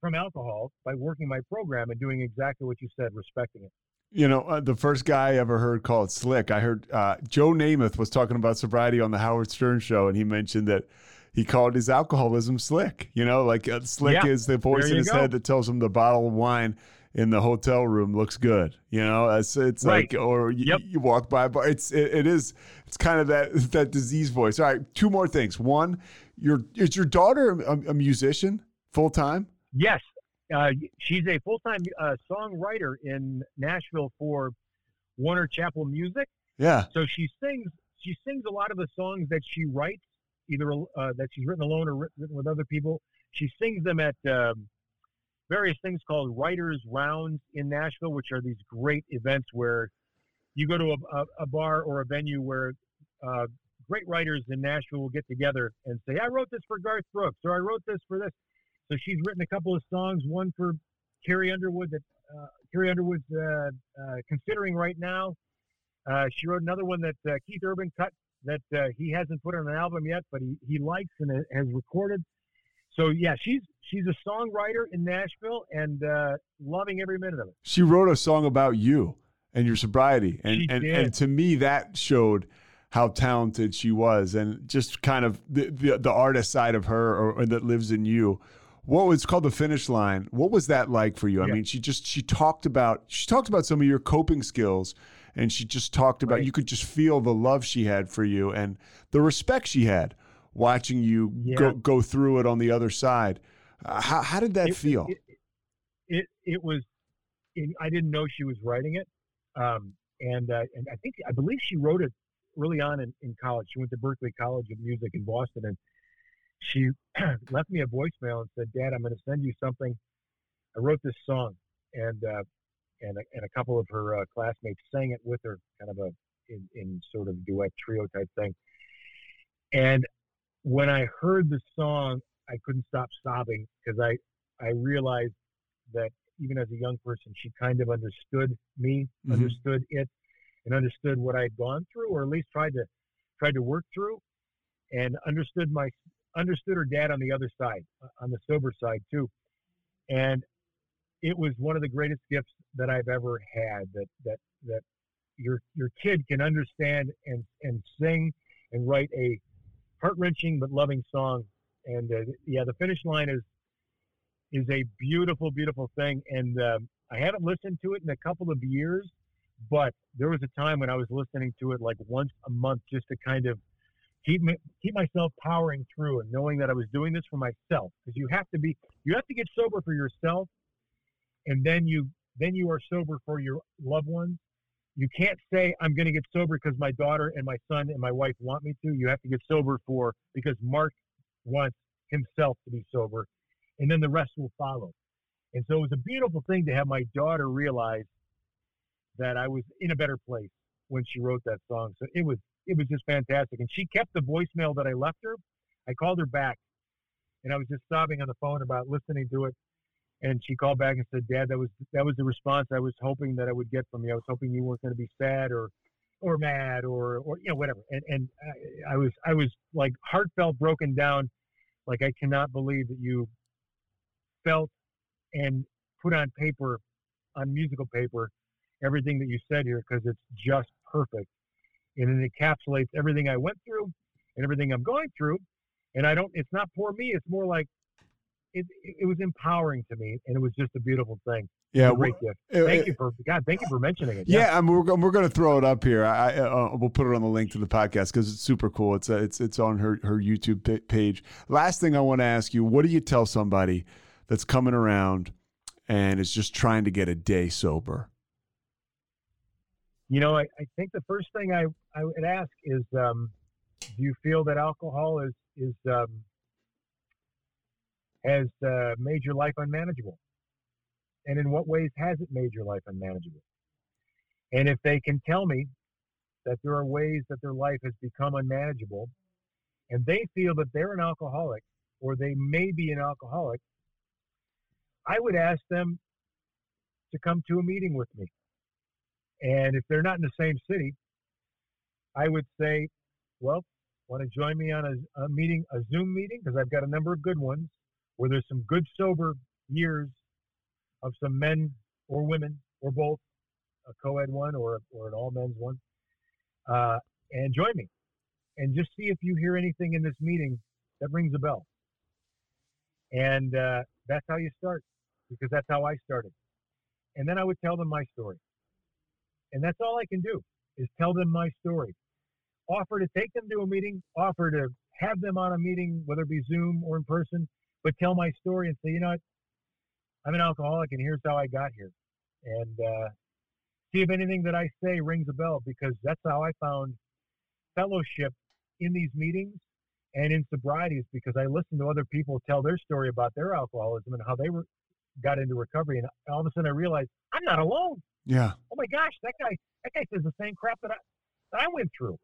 from alcohol by working my program and doing exactly what you said respecting it you know, uh, the first guy I ever heard call it slick. I heard uh, Joe Namath was talking about sobriety on the Howard Stern show, and he mentioned that he called his alcoholism slick. You know, like uh, slick yeah, is the voice in his go. head that tells him the bottle of wine in the hotel room looks good. You know, it's it's right. like or you, yep. you walk by, but it's it, it is it's kind of that that disease voice. All right, two more things. One, your is your daughter a, a musician full time? Yes, uh, she's a full time uh, songwriter in Nashville for Warner Chappell Music. Yeah. So she sings. She sings a lot of the songs that she writes, either uh, that she's written alone or written with other people. She sings them at um, various things called writers' rounds in Nashville, which are these great events where you go to a, a, a bar or a venue where uh, great writers in Nashville will get together and say, "I wrote this for Garth Brooks," or "I wrote this for this." So she's written a couple of songs, one for Carrie Underwood that uh, Carrie Underwood's uh, uh, considering right now. Uh, she wrote another one that uh, Keith Urban cut that he hasn't put on an album yet, but he, he likes and has recorded. So yeah, she's she's a songwriter in Nashville and uh, loving every minute of it. She wrote a song about you and your sobriety, and and, and to me that showed how talented she was and just kind of the, the, the artist side of her or, or, that lives in you. What was called the finish line? What was that like for you? Yeah. I mean, she just she talked about she talked about some of your coping skills and she just talked about right. you could just feel the love she had for you and the respect she had watching you yeah. go go through it on the other side. Uh, how how did that it, feel? It, it, it was I didn't know she was writing it. Um, and uh, and I think I believe she wrote it early on in, in college. She went to Berklee College of Music in Boston, and she left me a voicemail and said, "Dad, I'm going to send you something. I wrote this song, and uh, and a, and a couple of her uh, classmates sang it with her, kind of a in, in sort of duet trio type thing. And when I heard the song, I couldn't stop sobbing because I I realized that even as a young person, she kind of understood me, mm-hmm. understood it, and understood what I'd gone through, or at least tried to tried to work through, and understood my understood her dad on the other side, on the sober side too, and it was one of the greatest gifts that I've ever had. That that that your your kid can understand and and sing and write a heart wrenching but loving song, and uh, yeah, the finish line is is a beautiful, beautiful thing. And um, I haven't listened to it in a couple of years, but there was a time when I was listening to it like once a month just to kind of keep me, keep myself powering through and knowing that I was doing this for myself. Because you have to be, you have to get sober for yourself, and then you then you are sober for your loved ones. You can't say I'm going to get sober because my daughter and my son and my wife want me to. You have to get sober for because Mark wants himself to be sober and then the rest will follow. And so it was a beautiful thing to have my daughter realize that I was in a better place when she wrote that song. So it was it was just fantastic. And she kept the voicemail that I left her. I called her back and I was just sobbing on the phone about listening to it. And she called back and said, Dad, that was that was the response I was hoping that I would get from you. I was hoping you weren't going to be sad or or mad or or you know whatever. And and I, I was I was like heartfelt broken down, like I cannot believe that you felt and put on paper, on musical paper, everything that you said here because it's just perfect. And it encapsulates everything I went through and everything I'm going through. And I don't, it's not for me. It's more like it, it was empowering to me and it was just a beautiful thing. Yeah, great gift. Thank you for God. Thank you for mentioning it. Yeah, yeah I mean, we're, we're going to throw it up here. I uh, we'll put it on the link to the podcast because it's super cool. It's uh, it's it's on her her YouTube page. Last thing I want to ask you: What do you tell somebody that's coming around and is just trying to get a day sober? You know, I, I think the first thing I, I would ask is um, do you feel that alcohol is, is um, has uh, made your life unmanageable? And in what ways has it made your life unmanageable? And if they can tell me that there are ways that their life has become unmanageable and they feel that they're an alcoholic or they may be an alcoholic, I would ask them to come to a meeting with me. And if they're not in the same city, I would say, well, want to join me on a, a meeting, a Zoom meeting? Because I've got a number of good ones where there's some good sober years of some men or women or both, a co-ed one or, or an all men's one, uh, and join me and just see if you hear anything in this meeting that rings a bell. And uh, that's how you start because that's how I started. And then I would tell them my story. And that's all I can do is tell them my story. Offer to take them to a meeting, offer to have them on a meeting, whether it be Zoom or in person, but tell my story and say, you know what, I'm an alcoholic and here's how I got here. And uh, see if anything that I say rings a bell because that's how I found fellowship in these meetings and in sobrieties because I listened to other people tell their story about their alcoholism and how they were got into recovery, and all of a sudden I realized I'm not alone. Yeah. Oh my gosh, that guy that guy says the same crap that I that I went through.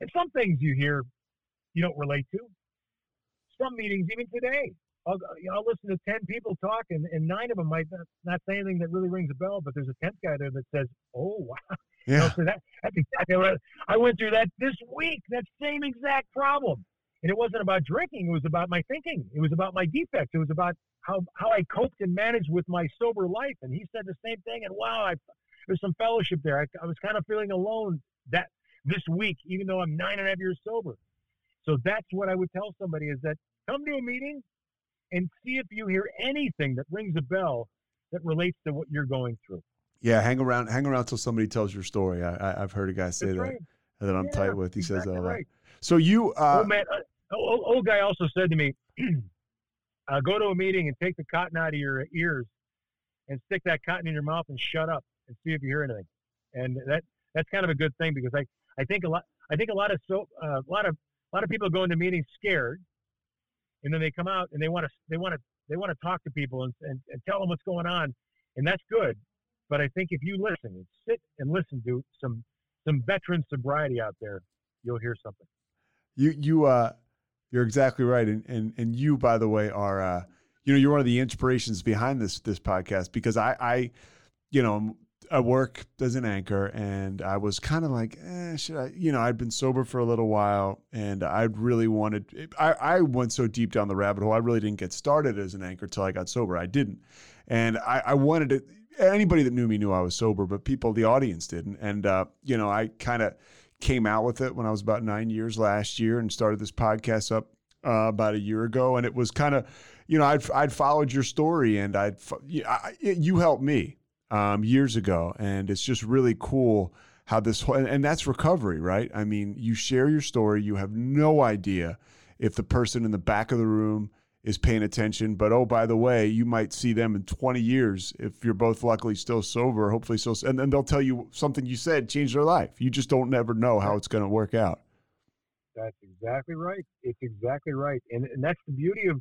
And some things you hear you don't relate to. Some meetings, even today, I'll, I'll listen to 10 people talk, and, and nine of them might not, not say anything that really rings a bell, but there's a 10th guy there that says, Oh, wow. Yeah. You know, so that, that's exactly what I, I went through that this week, that same exact problem. And it wasn't about drinking, it was about my thinking, it was about my defects, it was about how how I coped and managed with my sober life. And he said the same thing. And wow, I, there's some fellowship there. I, I was kind of feeling alone that this week, even though I'm nine and a half years sober. So that's what I would tell somebody is that come to a meeting and see if you hear anything that rings a bell that relates to what you're going through. Yeah, hang around, hang around till somebody tells your story. I, I, have heard a guy say That's that right. that I'm Yeah, tight with. He says exactly that a lot. right. So you, uh, old man, uh, old, old guy also said to me, uh, "Go to a meeting and take the cotton out of your ears, and stick that cotton in your mouth and shut up and see if you hear anything." And that that's kind of a good thing because I I think a lot I think a lot of so uh, a lot of a lot of people go into meetings scared, and then they come out and they want to they want to they want to talk to people and, and, and tell them what's going on, and that's good. But I think if you listen and sit and listen to some some veteran sobriety out there, you'll hear something. you, you, uh, you're exactly right. And, and, and you, by the way, are, uh, you know, you're one of the inspirations behind this, this podcast because I, I, you know, I work as an anchor and I was kind of like, eh, should I, you know, I'd been sober for a little while and I really wanted, I, I went so deep down the rabbit hole. I really didn't get started as an anchor till I got sober. I didn't. And I, I wanted to, anybody that knew me knew I was sober, but people, the audience didn't. And, uh, you know, I kind of came out with it when I was about nine years last year and started this podcast up uh, about a year ago. And it was kind of, you know, I'd, I'd followed your story and I'd, I, you helped me um, years ago. And it's just really cool how this whole, and, and that's recovery, right? I mean, you share your story, you have no idea if the person in the back of the room is paying attention. But oh, by the way, you might see them in 20 years if you're both luckily still sober, hopefully still, and then they'll tell you something you said changed their life. You just don't never know how it's going to work out. That's exactly right. It's exactly right, and and that's the beauty of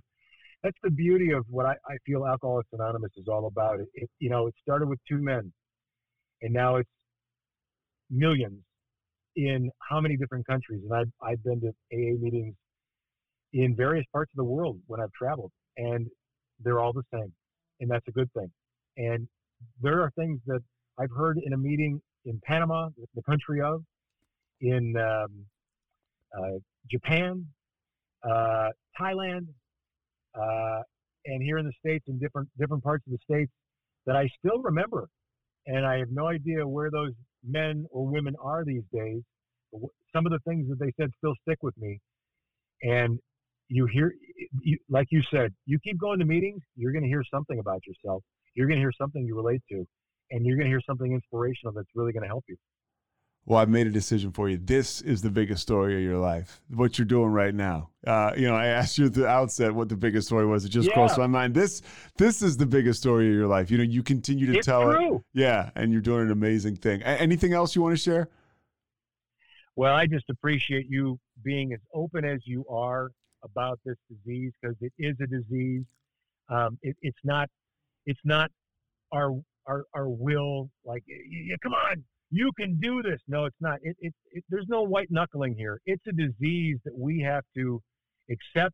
that's the beauty of what I, I feel Alcoholics Anonymous is all about. It, it you know it started with two men, and now it's millions in how many different countries. And I've I've been to AA meetings in various parts of the world when I've traveled, and they're all the same, and that's a good thing. And there are things that I've heard in a meeting in Panama, the country of, in um, uh, Japan, uh, Thailand, uh, and here in the states, in different different parts of the states, that I still remember, and I have no idea where those men or women are these days. Some of the things that they said still stick with me, and you hear, you, like you said, you keep going to meetings, you're going to hear something about yourself. You're going to hear something you relate to, and you're going to hear something inspirational that's really going to help you. Well, I've made a decision for you. This is the biggest story of your life. What you're doing right now. Uh, you know, I asked you at the outset what the biggest story was. It just Yeah. crossed my mind. This, this is the biggest story of your life. You know, you continue to It's tell it. Yeah, and you're doing an amazing thing. A- anything else you want to share? Well, I just appreciate you being as open as you are about this disease because it is a disease. Um, it, it's not. It's not our our our will. Like, y- y- come on, you can do this. No, it's not. It, it, it there's no white knuckling here. It's a disease that we have to accept,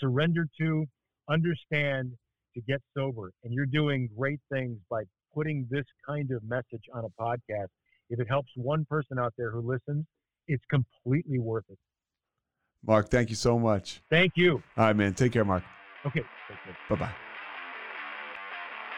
surrender to, understand to get sober. And you're doing great things by putting this kind of message on a podcast. If it helps one person out there who listens, it's completely worth it. Mark, thank you so much. Thank you. All right, man. Take care, Mark. Okay. Bye bye.